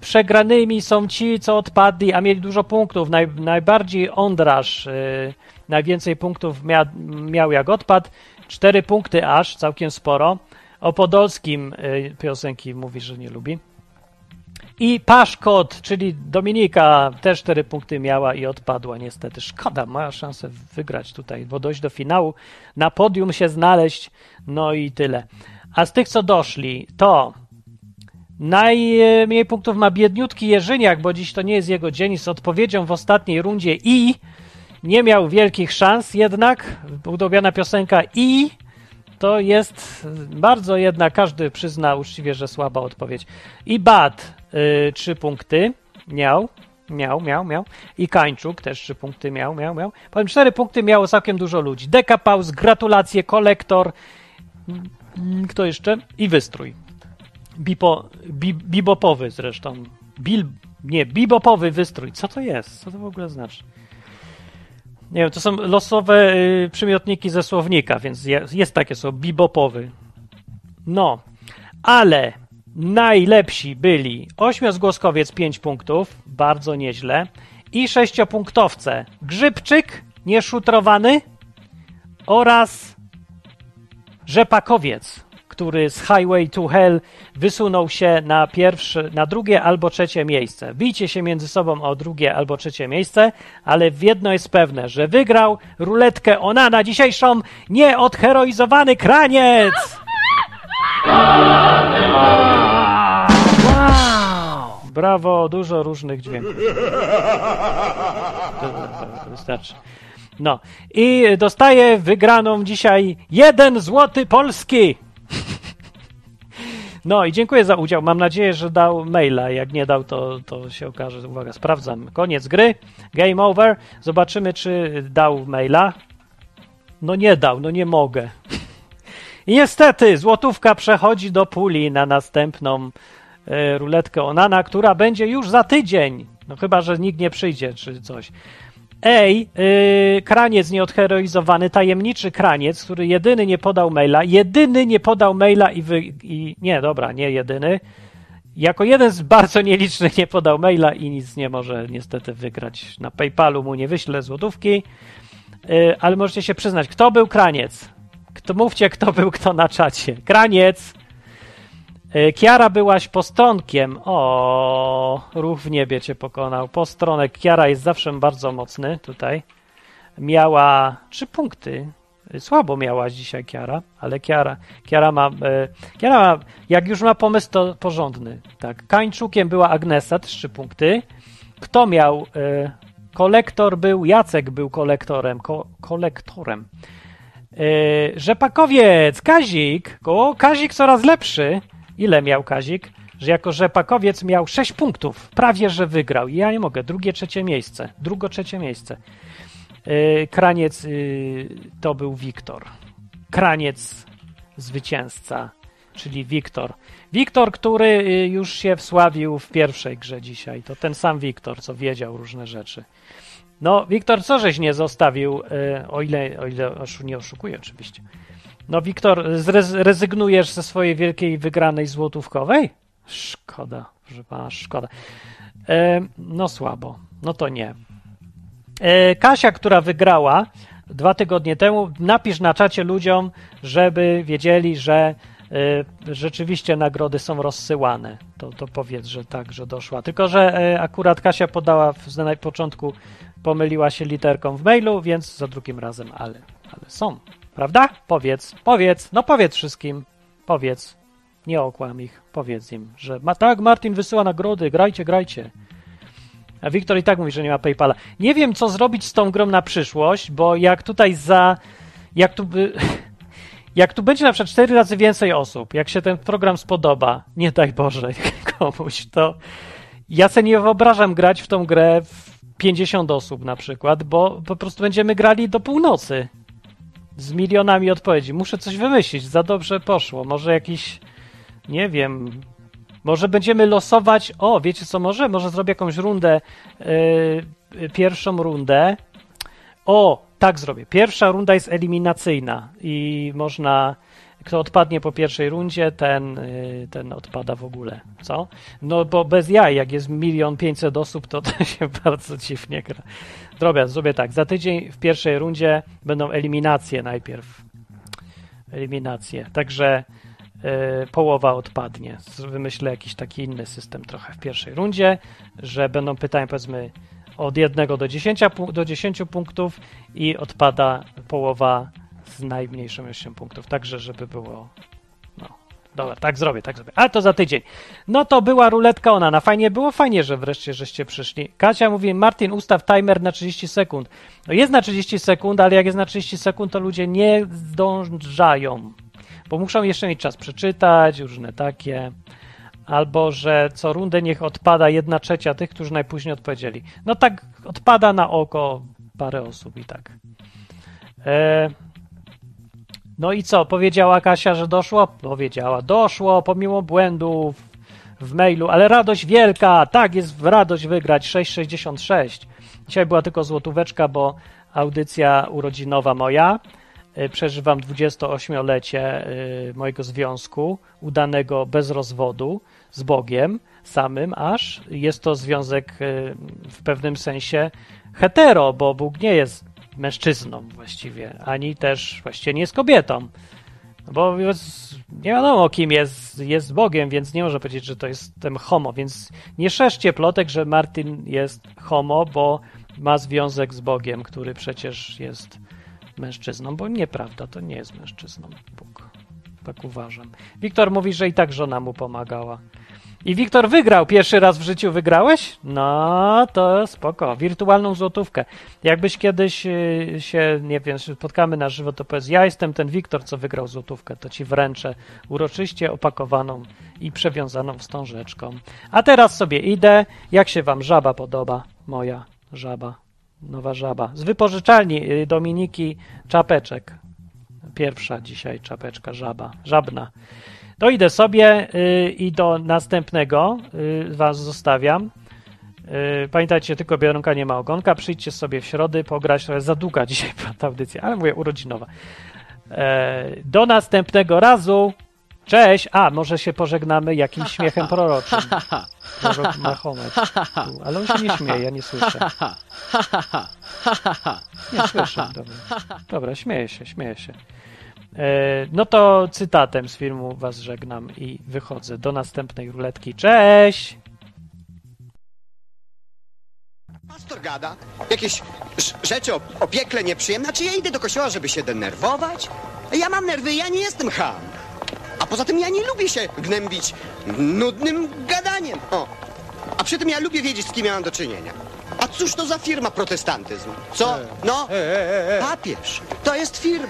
przegranymi są ci, co odpadli, a mieli dużo punktów. Naj, najbardziej Ondraż, yy, najwięcej punktów mia, miał jak odpadł. Cztery punkty aż, całkiem sporo. O Podolskim y, piosenki mówi, że nie lubi. I Paszkot, czyli Dominika, też cztery punkty miała i odpadła niestety. Szkoda, ma szansę wygrać tutaj, bo dojść do finału, na podium się znaleźć, no i tyle. A z tych, co doszli, to najmniej punktów ma biedniutki Jerzyniak, bo dziś to nie jest jego dzień, z odpowiedzią w ostatniej rundzie i nie miał wielkich szans jednak, udobiona piosenka i to jest bardzo jedna, każdy przyzna uczciwie, że słaba odpowiedź. I Bad y, trzy punkty miał, miał, miał, miał. I Kańczuk też trzy punkty miał, miał, miał. Powiem, cztery punkty miało całkiem dużo ludzi. Dekapaus, gratulacje, kolektor, mm, kto jeszcze? I wystrój. Bipo, bi, bibopowy zresztą. Bil, nie, bibopowy wystrój. Co to jest? Co to w ogóle znaczy? Nie wiem, to są losowe y, przymiotniki ze słownika, więc jest, jest takie słowo, bibopowy. No, ale najlepsi byli ośmiozgłoskowiec 5 punktów, bardzo nieźle, i sześciopunktowce Grzybczyk, nieszutrowany oraz Rzepakowiec, który z Highway to Hell wysunął się na pierwsze, na drugie albo trzecie miejsce. Bijcie się między sobą o drugie albo trzecie miejsce, ale w jedno jest pewne, że wygrał ruletkę ona na dzisiejszą nieodheroizowany kraniec! Wow! Brawo, dużo różnych dźwięków. Dobra, dobra, wystarczy. No i dostaje wygraną dzisiaj jeden złoty polski. No i dziękuję za udział. Mam nadzieję, że dał maila. Jak nie dał, to, to się okaże. Uwaga, sprawdzam. Koniec gry. Game over. Zobaczymy, czy dał maila. No nie dał, no nie mogę. I niestety złotówka przechodzi do puli na następną e, ruletkę Onana, która będzie już za tydzień. No chyba, że nikt nie przyjdzie czy coś. Ej, yy, kraniec nieodheroizowany, tajemniczy kraniec, który jedyny nie podał maila, jedyny nie podał maila i, wy, i nie, dobra, nie jedyny, jako jeden z bardzo nielicznych nie podał maila i nic nie może niestety wygrać. Na PayPalu mu nie wyślę złotówki, yy, ale możecie się przyznać, kto był kraniec? Kto, mówcie, kto był kto na czacie. Kraniec! Yy, Kiara byłaś postronkiem. O, ruch w niebie cię pokonał. Postronek. Kiara jest zawsze bardzo mocny tutaj. Miała trzy punkty. Słabo miałaś dzisiaj Kiara, ale Kiara, Kiara ma, e, Kiara ma, jak już ma pomysł, to porządny. Tak, Kańczukiem była Agnesa, trzy punkty. Kto miał? E, kolektor był, Jacek był kolektorem, ko, kolektorem. E, rzepakowiec, Kazik, o, Kazik coraz lepszy. Ile miał Kazik? Że jako rzepakowiec miał 6 punktów. Prawie, że wygrał. I ja nie mogę. Drugie, trzecie miejsce. Drugo, trzecie miejsce. Yy, Kraniec yy, to był Wiktor. Kraniec zwycięzca, czyli Wiktor. Wiktor, który yy, już się wsławił w pierwszej grze dzisiaj. To ten sam Wiktor, co wiedział różne rzeczy. No, Wiktor, co żeś nie zostawił, yy, o ile, o ile oszu, nie oszukuję oczywiście. No, Wiktor, rezygnujesz ze swojej wielkiej wygranej złotówkowej? Szkoda, proszę pana, szkoda. E, no słabo, no to nie. E, Kasia, która wygrała dwa tygodnie temu, napisz na czacie ludziom, żeby wiedzieli, że e, rzeczywiście nagrody są rozsyłane. To, to powiedz, że tak, że doszła. Tylko, że e, akurat Kasia podała w, na początku, pomyliła się literką w mailu, więc za drugim razem, ale, ale są. Prawda? Powiedz, powiedz, no powiedz wszystkim, powiedz. Nie okłam ich, powiedz im, że ma, tak, Martin wysyła nagrody, grajcie, grajcie. A Wiktor i tak mówi, że nie ma PayPala. Nie wiem, co zrobić z tą grą na przyszłość, bo jak tutaj za. Jak tu, by, jak tu będzie na przykład cztery razy więcej osób, jak się ten program spodoba, nie daj Boże komuś, to ja sobie nie wyobrażam grać w tą grę w 50 osób na przykład, bo po prostu będziemy grali do północy z milionami odpowiedzi. Muszę coś wymyślić, za dobrze poszło. Może jakiś, nie wiem, może będziemy losować. O, wiecie co może? Może zrobię jakąś rundę, yy, pierwszą rundę. O, tak zrobię. Pierwsza runda jest eliminacyjna i można. Kto odpadnie po pierwszej rundzie, ten, yy, ten odpada w ogóle. Co? No bo bez jaj, jak jest milion pięćset osób, to to się bardzo dziwnie gra. Zrobię, zrobię tak. Za tydzień w pierwszej rundzie będą eliminacje najpierw. Eliminacje. Także yy, połowa odpadnie. Wymyślę jakiś taki inny system trochę w pierwszej rundzie, że będą pytania powiedzmy od 1 do 10, do 10 punktów i odpada połowa z najmniejszą ilością punktów. Także, żeby było. No, dobra, tak zrobię, tak zrobię. Ale to za tydzień. No to była ruletka Onana. Fajnie było, fajnie, że wreszcie żeście przyszli. Kasia mówi, Martin, ustaw timer na 30 sekund. No jest na 30 sekund, ale jak jest na 30 sekund, to ludzie nie zdążają. Bo muszą jeszcze mieć czas przeczytać, różne takie. Albo, że co rundę niech odpada jedna trzecia tych, którzy najpóźniej odpowiedzieli. No tak odpada na oko parę osób i tak. E... No i co? Powiedziała Kasia, że doszło? Powiedziała, doszło pomimo błędów w mailu, ale radość wielka, tak, jest radość wygrać 6,66. Dzisiaj była tylko złotóweczka, bo audycja urodzinowa moja. Przeżywam 28-lecie mojego związku, udanego bez rozwodu z Bogiem samym, aż jest to związek w pewnym sensie hetero, bo Bóg nie jest mężczyzną właściwie, ani też właściwie nie jest kobietą. Bo jest, nie wiadomo, kim jest, jest Bogiem, więc nie może powiedzieć, że to jestem homo. Więc nie szerzcie plotek, że Martin jest homo, bo ma związek z Bogiem, który przecież jest mężczyzną, bo nieprawda, to nie jest mężczyzną Bóg. Tak uważam. Wiktor mówi, że i tak żona mu pomagała. I Wiktor wygrał. Pierwszy raz w życiu wygrałeś? No, to spoko. Wirtualną złotówkę. Jakbyś kiedyś y, się, nie wiem, spotkamy na żywo, to powiedz, ja jestem ten Wiktor, co wygrał złotówkę. To ci wręczę uroczyście opakowaną i przewiązaną wstążeczką. A teraz sobie idę. Jak się wam żaba podoba? Moja żaba. Nowa żaba. Z wypożyczalni y, Dominiki Czapeczek. Pierwsza dzisiaj czapeczka, żaba. Żabna. To idę sobie y, i do następnego y, was zostawiam. Y, pamiętajcie, tylko Biedronka nie ma ogonka. Przyjdźcie sobie w środy, pograć. To jest za długa dzisiaj ta audycja, ale mówię urodzinowa. E, do następnego razu. Cześć! A, może się pożegnamy jakimś śmiechem proroczym. Prorok Mahomet. Ale on się nie śmieje, ja nie słyszę. Nie słyszę, dobra. Dobra, śmieję się, śmieję się. E, No to cytatem z filmu was żegnam i wychodzę do następnej ruletki. Cześć! Pastor gada jakieś rzeczy o, o piekle nieprzyjemne. Czy ja idę do kościoła, żeby się denerwować? Ja mam nerwy, ja nie jestem ham. A poza tym ja nie lubię się gnębić nudnym gadaniem. O. A przy tym ja lubię wiedzieć, z kim ja mam do czynienia. A cóż to za firma protestantyzm? Co? No? Papież. To jest firma.